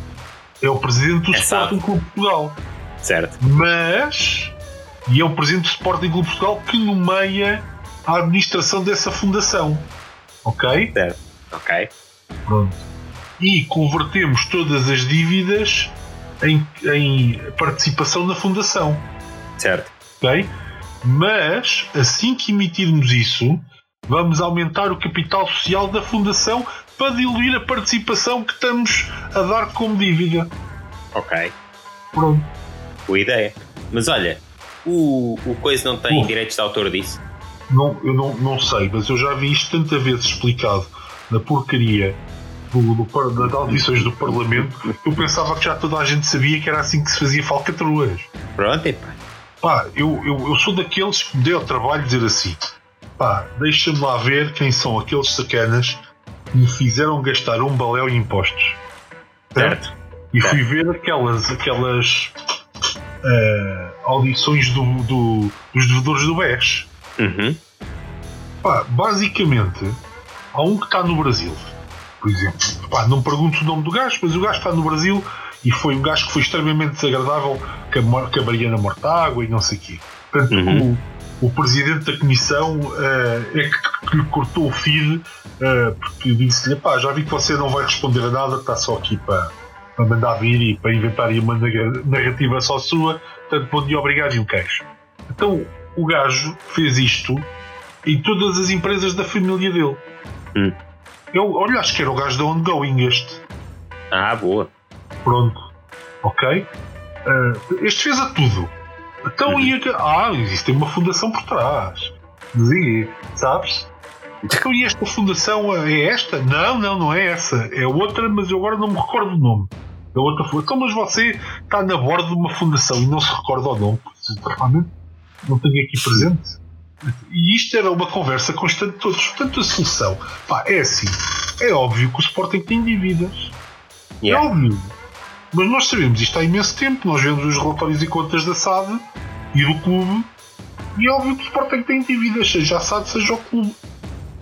É o presidente do é Sporting Clube Portugal. Certo. Mas. E é o presidente do Sporting Clube Portugal que nomeia a administração dessa fundação. Ok? Certo. Ok. Pronto. E convertemos todas as dívidas em, em participação na fundação. Certo. Ok? Mas, assim que emitirmos isso, vamos aumentar o capital social da Fundação para diluir a participação que estamos a dar como dívida. Ok. Pronto. Boa ideia. Mas olha, o, o Coisa não tem Oh. direitos de autor disso? Não, eu não, não sei, mas eu já vi isto tanta vezes explicado na porcaria do, das audições do Parlamento que eu pensava que já toda a gente sabia que era assim que se fazia falcatruas. Pronto, epá. Pá, eu, eu, eu sou daqueles que me deu trabalho dizer assim: pá, deixa-me lá ver quem são aqueles sacanas que me fizeram gastar um baléu em impostos. Certo. E fui ver aquelas, aquelas eh, audições do, do- dos devedores do BES. Uhum. Pá, basicamente, há um que está no Brasil, por exemplo. Pá, não pergunto o nome do gajo, mas o gajo está no Brasil e foi um gajo que foi extremamente desagradável com a, com a Mariana Mortágua e não sei o quê. Portanto, Uhum. o, o presidente da comissão eh, é que, que lhe cortou o feed eh, porque disse-lhe: pá, já vi que você não vai responder a nada, está só aqui para, para mandar vir e para inventar aí uma narrativa só sua. Portanto, bom dia, obrigado e um queijo. Então, o gajo fez isto em todas as empresas da família dele. Hum. Eu, olha, acho que era o gajo da Ongoing este. Ah, boa. Pronto. Ok? Ah, este fez a tudo. Então Uhum. ia. Ah, existe uma fundação por trás. Dizia, sabes? Então e esta fundação é esta? Não, não, não é essa. É outra, mas eu agora não me recordo o nome. Da outra fundação. Então, mas você está na borda de uma fundação e não se recorda o nome. Realmente não tenho aqui presente. E isto era uma conversa constante de todos. Portanto, a solução pá, é assim. É óbvio que o Sporting tem dívidas. Yeah. É óbvio. Mas nós sabemos isto há imenso tempo. Nós vemos os relatórios e contas da SAD e do clube. E é óbvio que o Sporting tem dívidas, seja a SAD, seja o clube.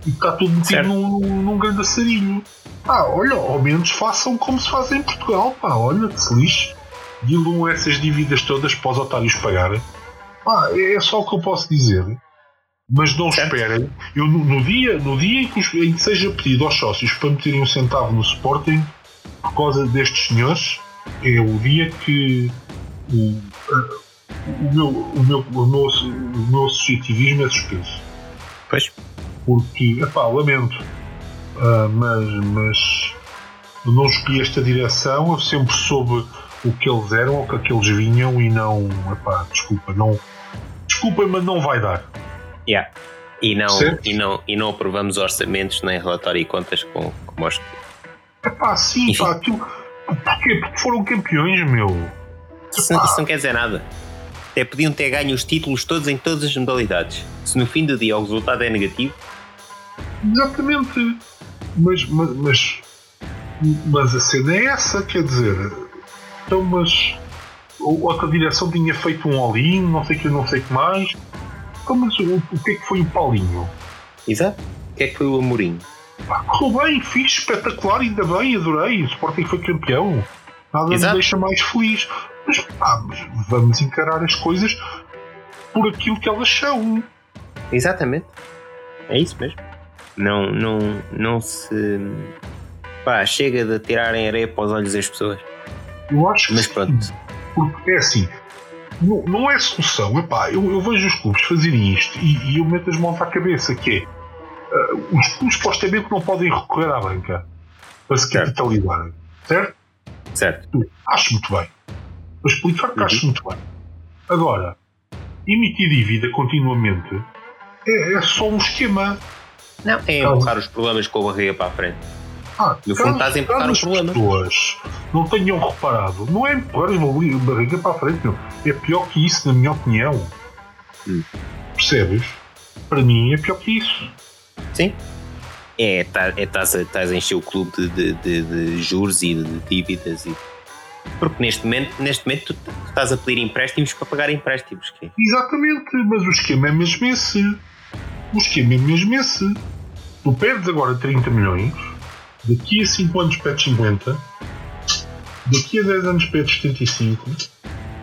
E está tudo metido num, num grande assarilho. Ah, olha, ao menos façam como se faz em Portugal. Pá, olha, que se lixe. Diluam essas dívidas todas para os otários pagarem. Pá, é só o que eu posso dizer. Mas não Certo. esperem. Eu, no, no dia, no dia em, que os- em que seja pedido aos sócios para meterem um centavo no Sporting, por causa destes senhores, é o dia que o, o, meu, o, meu, o, meu, o meu associativismo é suspenso. Pois. Porque, epá, lamento, Ah, mas, mas eu não escolhi esta direção, eu sempre soube o que eles eram, ou que eles vinham e não, epá, desculpa, não. Desculpem, mas não vai dar. Yeah. E não, Certo. e, não, e não aprovamos orçamentos nem relatório e contas com, com os Epá, sim, Enfim. pá, aquilo. Porquê? Porque foram campeões, meu. Isso, isso não quer dizer nada. Até podiam ter ganho os títulos todos em todas as modalidades. Se no fim do dia o resultado é negativo, Exatamente. Mas, mas, mas, mas a cena é essa, quer dizer. Então, mas. ou- Outra direção tinha feito um all-in, não sei o que, não sei o que mais. Então, mas o, o que é que foi o Paulinho? exato. O que é que foi o Amorim? Correu bem, fixe, espetacular, ainda bem, adorei. O Sporting foi campeão. Nada Exato. me deixa mais feliz. Mas, pá, vamos encarar as coisas por aquilo que elas são. Exatamente. É isso mesmo. Não, não, não se. Pá, chega de tirarem areia para os olhos das pessoas. Eu acho que Mas sim. pronto. Porque é assim, não, não é solução. Epá, eu, eu vejo os clubes fazerem isto e, e eu meto as mãos à cabeça, que é ah, os clubes supostamente não podem recorrer à banca para se capitalizarem. Certo? Certo. Acho muito bem. Vou explicar que Uhum. acho muito bem. Agora, emitir dívida continuamente é, é só um esquema. Não, é empurrar os problemas com a barriga para a frente. Ah, No fundo, estás a empurrar caso o as problema. pessoas não tenham reparado, não é empurrar uma barriga- barriga para a frente, meu. é pior que isso, na minha opinião. Hum. Percebes? Para mim é pior que isso. Sim. É, tá- é estás a, estás a encher o clube de, de, de- de juros e de dívidas. E... Porque neste momento, neste momento tu, estás a pedir empréstimos para pagar empréstimos. Que... Exatamente, mas o esquema é mesmo esse. O esquema é mesmo esse. Tu pedes agora 30 milhões, daqui a 5 anos pedes 50, daqui a 10 anos pedes 75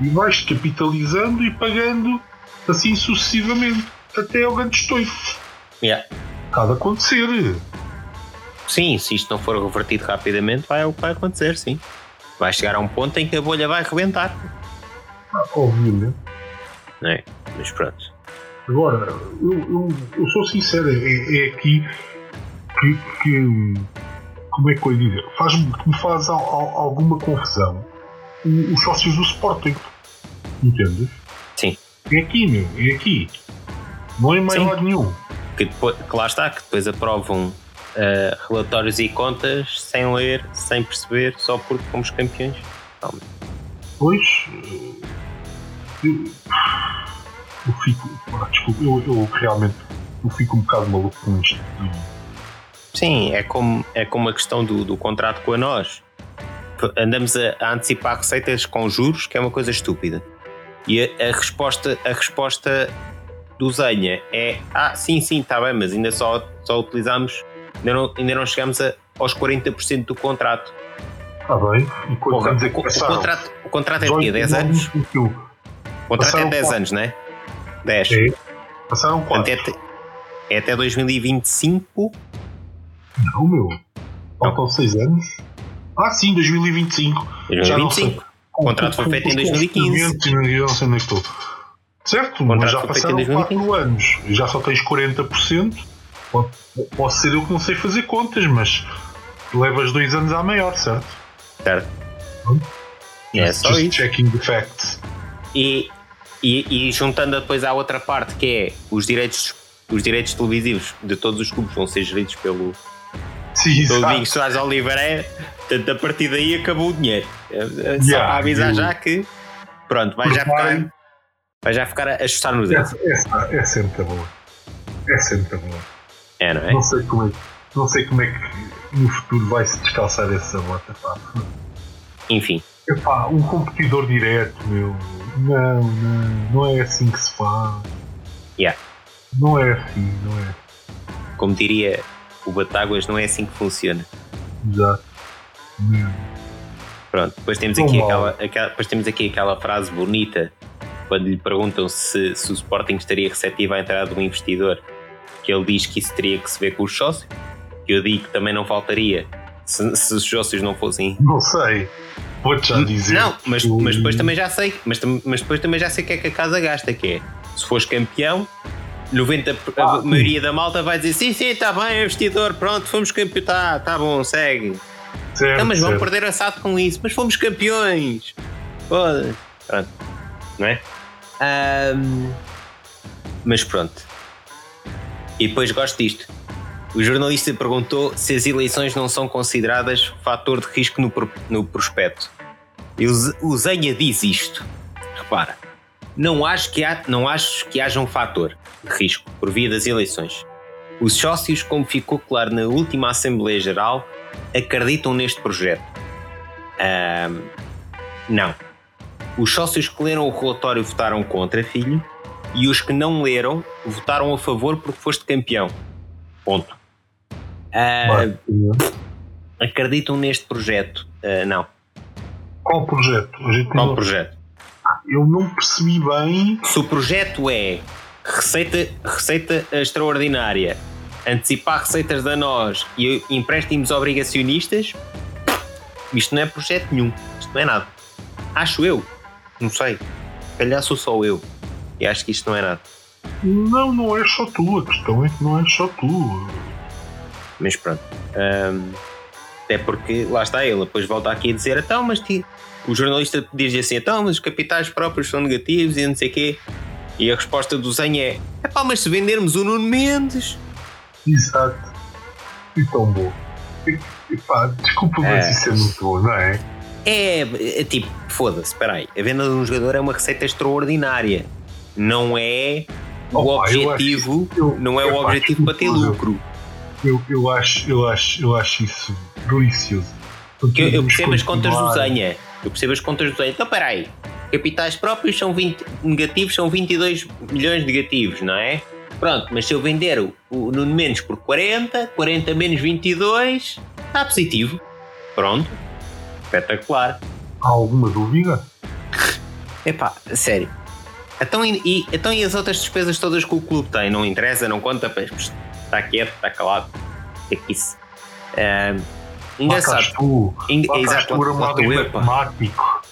e vais capitalizando e pagando assim sucessivamente até ao grande estouro. Yeah. Há de acontecer. Sim, se isto não for revertido rapidamente, vai, é o que vai acontecer, sim. Vai chegar a um ponto em que a bolha vai rebentar. Ah, Obviamente. Não é? Mas pronto. Agora, eu, eu, eu sou sincero, é, é aqui que, que, Como é que eu ia dizer? Faz, me faz al, al, alguma confusão os sócios do Sporting. Entendes? Sim. É aqui, meu, é aqui. Não é mais lado nenhum. Que, depois, que lá está, que depois aprovam uh, relatórios e contas sem ler, sem perceber, só porque fomos campeões. Calma. Pois. Eu, eu fico. Desculpa, eu, eu, realmente eu fico um bocado maluco com isto. Sim, é como, é como a questão do, do contrato com a nós. Andamos a, a antecipar receitas com juros, que é uma coisa estúpida. E a, a resposta, a resposta do Zenha é: ah, sim, sim, está bem, mas ainda só, só utilizamos, ainda não, ainda não chegamos a, aos 40% do contrato. Está bem, e Porra, o, o, contrato, o contrato é de quê? 10 anos? O contrato é 10 anos, não é? 10. É. Passaram 4. É, é até 2025? Não, meu. Faltam 6 anos. Ah, sim, 2025. 2025. O contrato foi feito em 2015. Eu não sei onde é estou. Certo, mas já passaram 4 anos e já só tens 40%. Pode, pode ser eu que não sei fazer contas, mas levas 2 anos à maior, certo? Certo. Hum? É só Just isso. checking the facts. E, e, e, juntando depois à outra parte, que é os direitos, os direitos televisivos de todos os clubes vão ser geridos pelo, Sim, Domingos Soares Oliveira, portanto, a partir daí acabou o dinheiro. É, é só yeah, para avisar já que, pronto, vai já ficar, vai já ficar a ajustar no dedo. É, sempre boa. É sempre boa. É, não é? Não sei como é, não sei como é que no futuro vai se descalçar essa bota, pá. Enfim. Epá, um competidor direto, meu. Não, não, não é assim que se faz. Yeah. Não é assim, não é. Como diria o Batáguas, não é assim que funciona. Exato. Pronto, depois temos, aqui aquela, aquela, depois temos aqui aquela frase bonita quando lhe perguntam se, se o Sporting estaria receptivo à entrada de um investidor, que ele diz que isso teria que se ver com os sócios. Que eu digo que também não faltaria se, se os sócios não fossem. Não sei. Vou-te já dizer. Não, mas, mas depois também já sei. Mas, mas depois também já sei o que é que a casa gasta, que é se fores campeão, 90, ah, a maioria da malta vai dizer sim, sim, está bem, investidor, pronto, fomos campeões, está tá bom, segue. Certo, não, mas vão perder assado com isso, mas fomos campeões. Foda. Pronto, não é? Um, mas pronto. E depois gosto disto. O jornalista perguntou se as eleições não são consideradas fator de risco no, no prospecto. E o Zenha diz isto. Repara, não acho, que há, não acho que haja um fator de risco por via das eleições. Os sócios, como ficou claro na última Assembleia Geral, acreditam neste projeto. Um, não. Os sócios que leram o relatório votaram contra, filho, e os que não leram votaram a favor porque foste campeão. Ponto. Uh, acreditam neste projeto? Uh, não. Qual projeto? Qual projeto? Eu não percebi bem. Se o projeto é receita, receita extraordinária, antecipar receitas da nós e empréstimos obrigacionistas, isto não é projeto nenhum. Isto não é nada. Acho eu. Não sei. Calhar sou só eu. E acho que isto não é nada. Não, não é só tu. A questão é que não é só tu. Mas pronto. Um, até porque lá está ele, depois volta aqui a dizer, então, mas o jornalista diz assim, então, mas os capitais próprios são negativos e não sei o quê. E a resposta do Zen é, é pá, mas se vendermos o Nuno Mendes. Exato. E tão bom. Epá, desculpa, mas é. isso é muito bom, não é? É, é tipo, foda-se, espera aí. A venda de um jogador é uma receita extraordinária. Não é o Opa, objetivo, acho, eu, não é o objetivo para ter lucro. Eu, eu, acho, eu, acho, eu acho isso delicioso. Porque eu, eu percebo as contas do Zenha. Eu percebo as contas do Zenha. Então, peraí. Capitais próprios são 20 negativos, são 22 milhões negativos, não é? Pronto, mas se eu vender o, o Nuno Mendes por 40, 40 menos 22, está positivo. Pronto. Espetacular. Há alguma dúvida? Epá, sério. Então e, então e as outras despesas todas que o clube tem? Não interessa, não conta? Está quieto, está calado. O que é que isso? Uh, engraçado. Tu, Exato, lá, lá eu, matemático.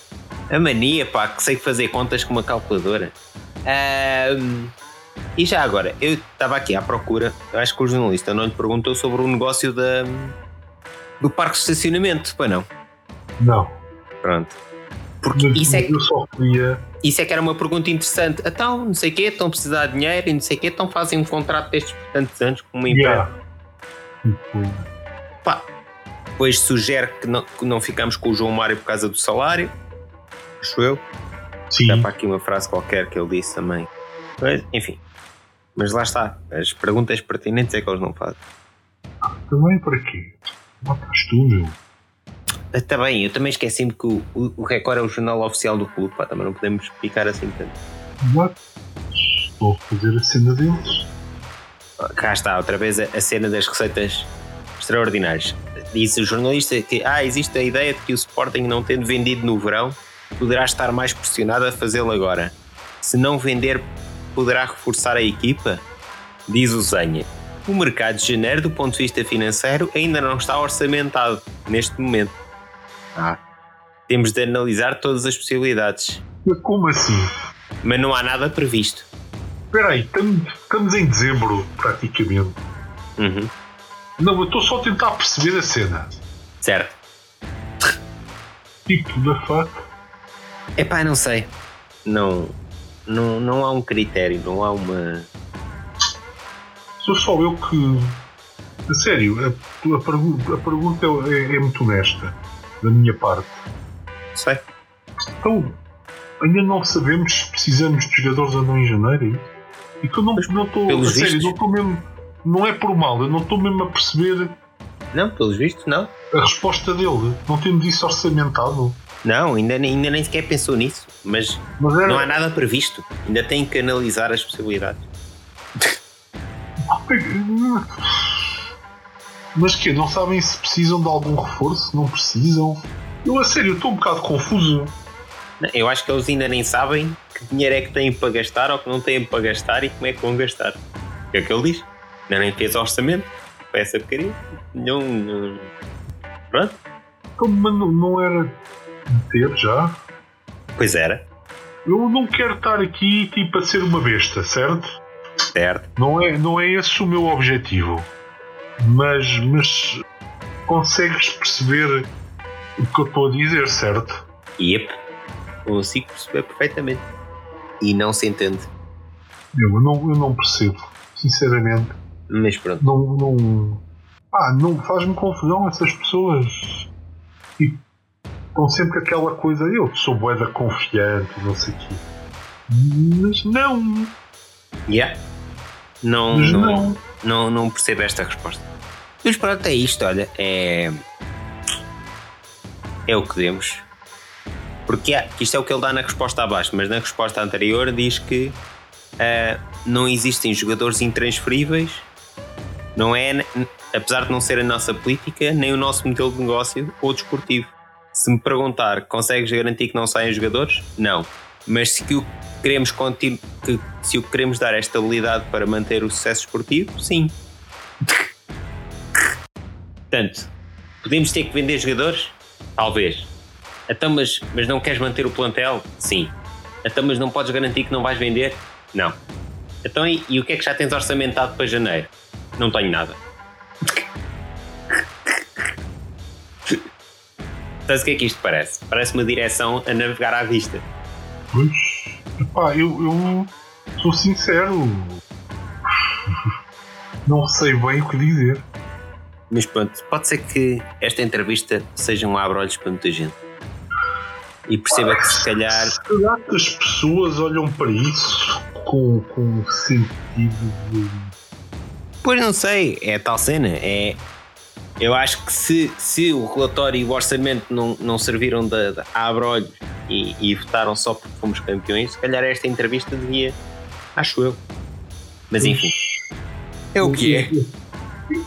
A mania, pá, que sei fazer contas com uma calculadora. Uh, E já agora, eu estava aqui à procura, eu acho que o jornalista não lhe perguntou sobre o negócio da, do parque de estacionamento, pois não? Não. Pronto. Porque Mas, isso é, mas eu só queria. isso é que era uma pergunta interessante. Então, não sei o quê, estão a precisar de dinheiro e não sei o quê, então fazem um contrato destes por tantos anos com uma empresa. Yeah. Pá, depois sugere que não, que não ficamos com o João Mário por causa do salário. Acho eu. sim. Dá para aqui uma frase qualquer que ele disse também. Mas, enfim. Mas lá está. As perguntas pertinentes é que eles não fazem. Também para quê? Matas tu, meu. Está bem, eu também esqueci-me que o, o, o Record é o jornal oficial do clube. Pá, também não podemos picar assim tanto. What? Estou a fazer a cena deles. Cá está, outra vez a, a cena das receitas extraordinárias. Disse o jornalista que ah, existe a ideia de que o Sporting, não tendo vendido no verão, poderá estar mais pressionado a fazê-lo agora. Se não vender, poderá reforçar a equipa? Diz o Zenha. O mercado de janeiro, do ponto de vista financeiro, ainda não está orçamentado neste momento. Ah, temos de analisar todas as possibilidades, Mas Como assim? mas não há nada previsto. Espera aí, estamos, estamos em dezembro, praticamente. Uhum. Não, eu estou só a tentar perceber a cena. Certo. Tipo, da fuck? Epá, não sei. Não, não, não há um critério, não há uma. Sou só eu que. A sério, a, a, pergu- a pergunta é, é muito honesta, da minha parte. Sei. Então, ainda não sabemos se precisamos de jogadores ou não em janeiro, é? E que eu não estou. pelos A sério, não estou mesmo. Não é por mal, eu não estou mesmo a perceber Não, pelos vistos, não. a resposta dele. Não temos isso orçamentado. Não, ainda, nem- ainda nem sequer pensou nisso. Mas Mas era. não há nada previsto. Ainda tem que analisar as possibilidades. Mas que Não sabem se precisam de algum reforço? Não precisam? Eu, a sério, estou um bocado confuso. Eu acho que eles ainda nem sabem que dinheiro é que têm para gastar ou que não têm para gastar e como é que vão gastar. O que é que ele diz? Ainda nem fez orçamento para essa porcaria. Não, não. Pronto, Então, mas não, era ter já? pois era. Eu não quero estar aqui tipo a ser uma besta, certo? Certo. Não é, não é esse o meu objetivo. Mas, mas consegues perceber o que eu estou a dizer, certo? Yep. Consigo perceber perfeitamente. E não se entende. Eu não, eu não percebo, sinceramente. Mas pronto. Não, não, ah, não faz-me confusão essas pessoas. Tipo, estão sempre aquela coisa, eu sou boeda confiante, não sei o quê. Mas não, Yeah. Não, mas não, não. Não, não percebo esta resposta. Mas pronto, é isto, olha. É. É o que demos. Porque isto é o que ele dá na resposta abaixo, mas na resposta anterior diz que ah, não existem jogadores intransferíveis, não é, apesar de não ser a nossa política, nem o nosso modelo de negócio ou desportivo. Se me perguntar, consegues garantir que não saem jogadores? Não. Mas se o queremos que, se o que queremos dar é estabilidade para manter o sucesso esportivo, sim. Portanto, podemos ter que vender jogadores? Talvez. Então, mas, mas não queres manter o plantel? Sim. Então, mas não podes garantir que não vais vender? Não. Então, e, e o que é que já tens orçamentado para janeiro? Não tenho nada. Sabes o que é que isto parece? Parece uma direção a navegar à vista. Pois, epá, eu, eu sou sincero. Não sei bem o que dizer. Mas pronto, pode ser que esta entrevista seja um abre-olhos para muita gente. E perceba que se calhar. Será que as pessoas olham para isso com, com sentido de. Pois não sei, é tal cena. É, eu acho que se, se o relatório e o orçamento não, não serviram de, de abre-olhos e, e votaram só porque fomos campeões, se calhar esta entrevista devia. Acho eu. Mas enfim. É o que é.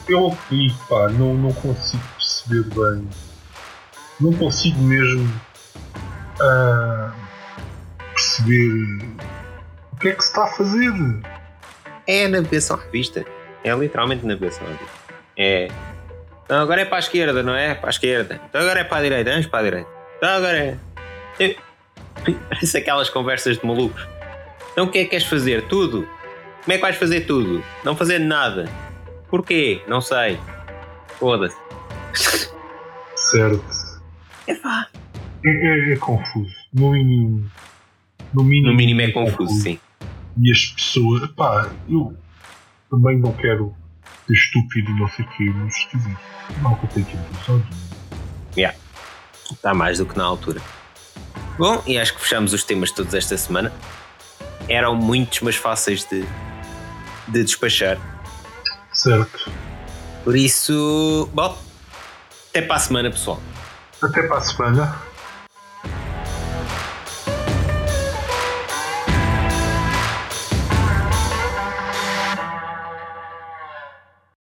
Eu aqui, pá, não, não consigo perceber bem. Não consigo mesmo ah, perceber o que é que se está a fazer. É a navegação à vista. É literalmente navegação à vista. É. Então agora é para a esquerda, não é? Para a esquerda. Então agora é para a direita, vamos para a direita. Então agora é. É- Parece aquelas conversas de malucos. Então o que é que queres fazer? Tudo? Como é que vais fazer tudo? Não fazer nada. Porquê? Não sei. Foda-se. Certo. Epá. É, é, é confuso. No mínimo. No mínimo, No mínimo é confuso, sim. E as pessoas. Pá, eu também não quero ser estúpido e não sei o quê, mas esquisito. Não que eu tenho que. Yeah. Está mais do que na altura. Bom, e acho que fechamos os temas todos esta semana. Eram muitos, mas fáceis de, de despachar. Certo. Por isso, bom, até para a semana, pessoal. Até para a semana.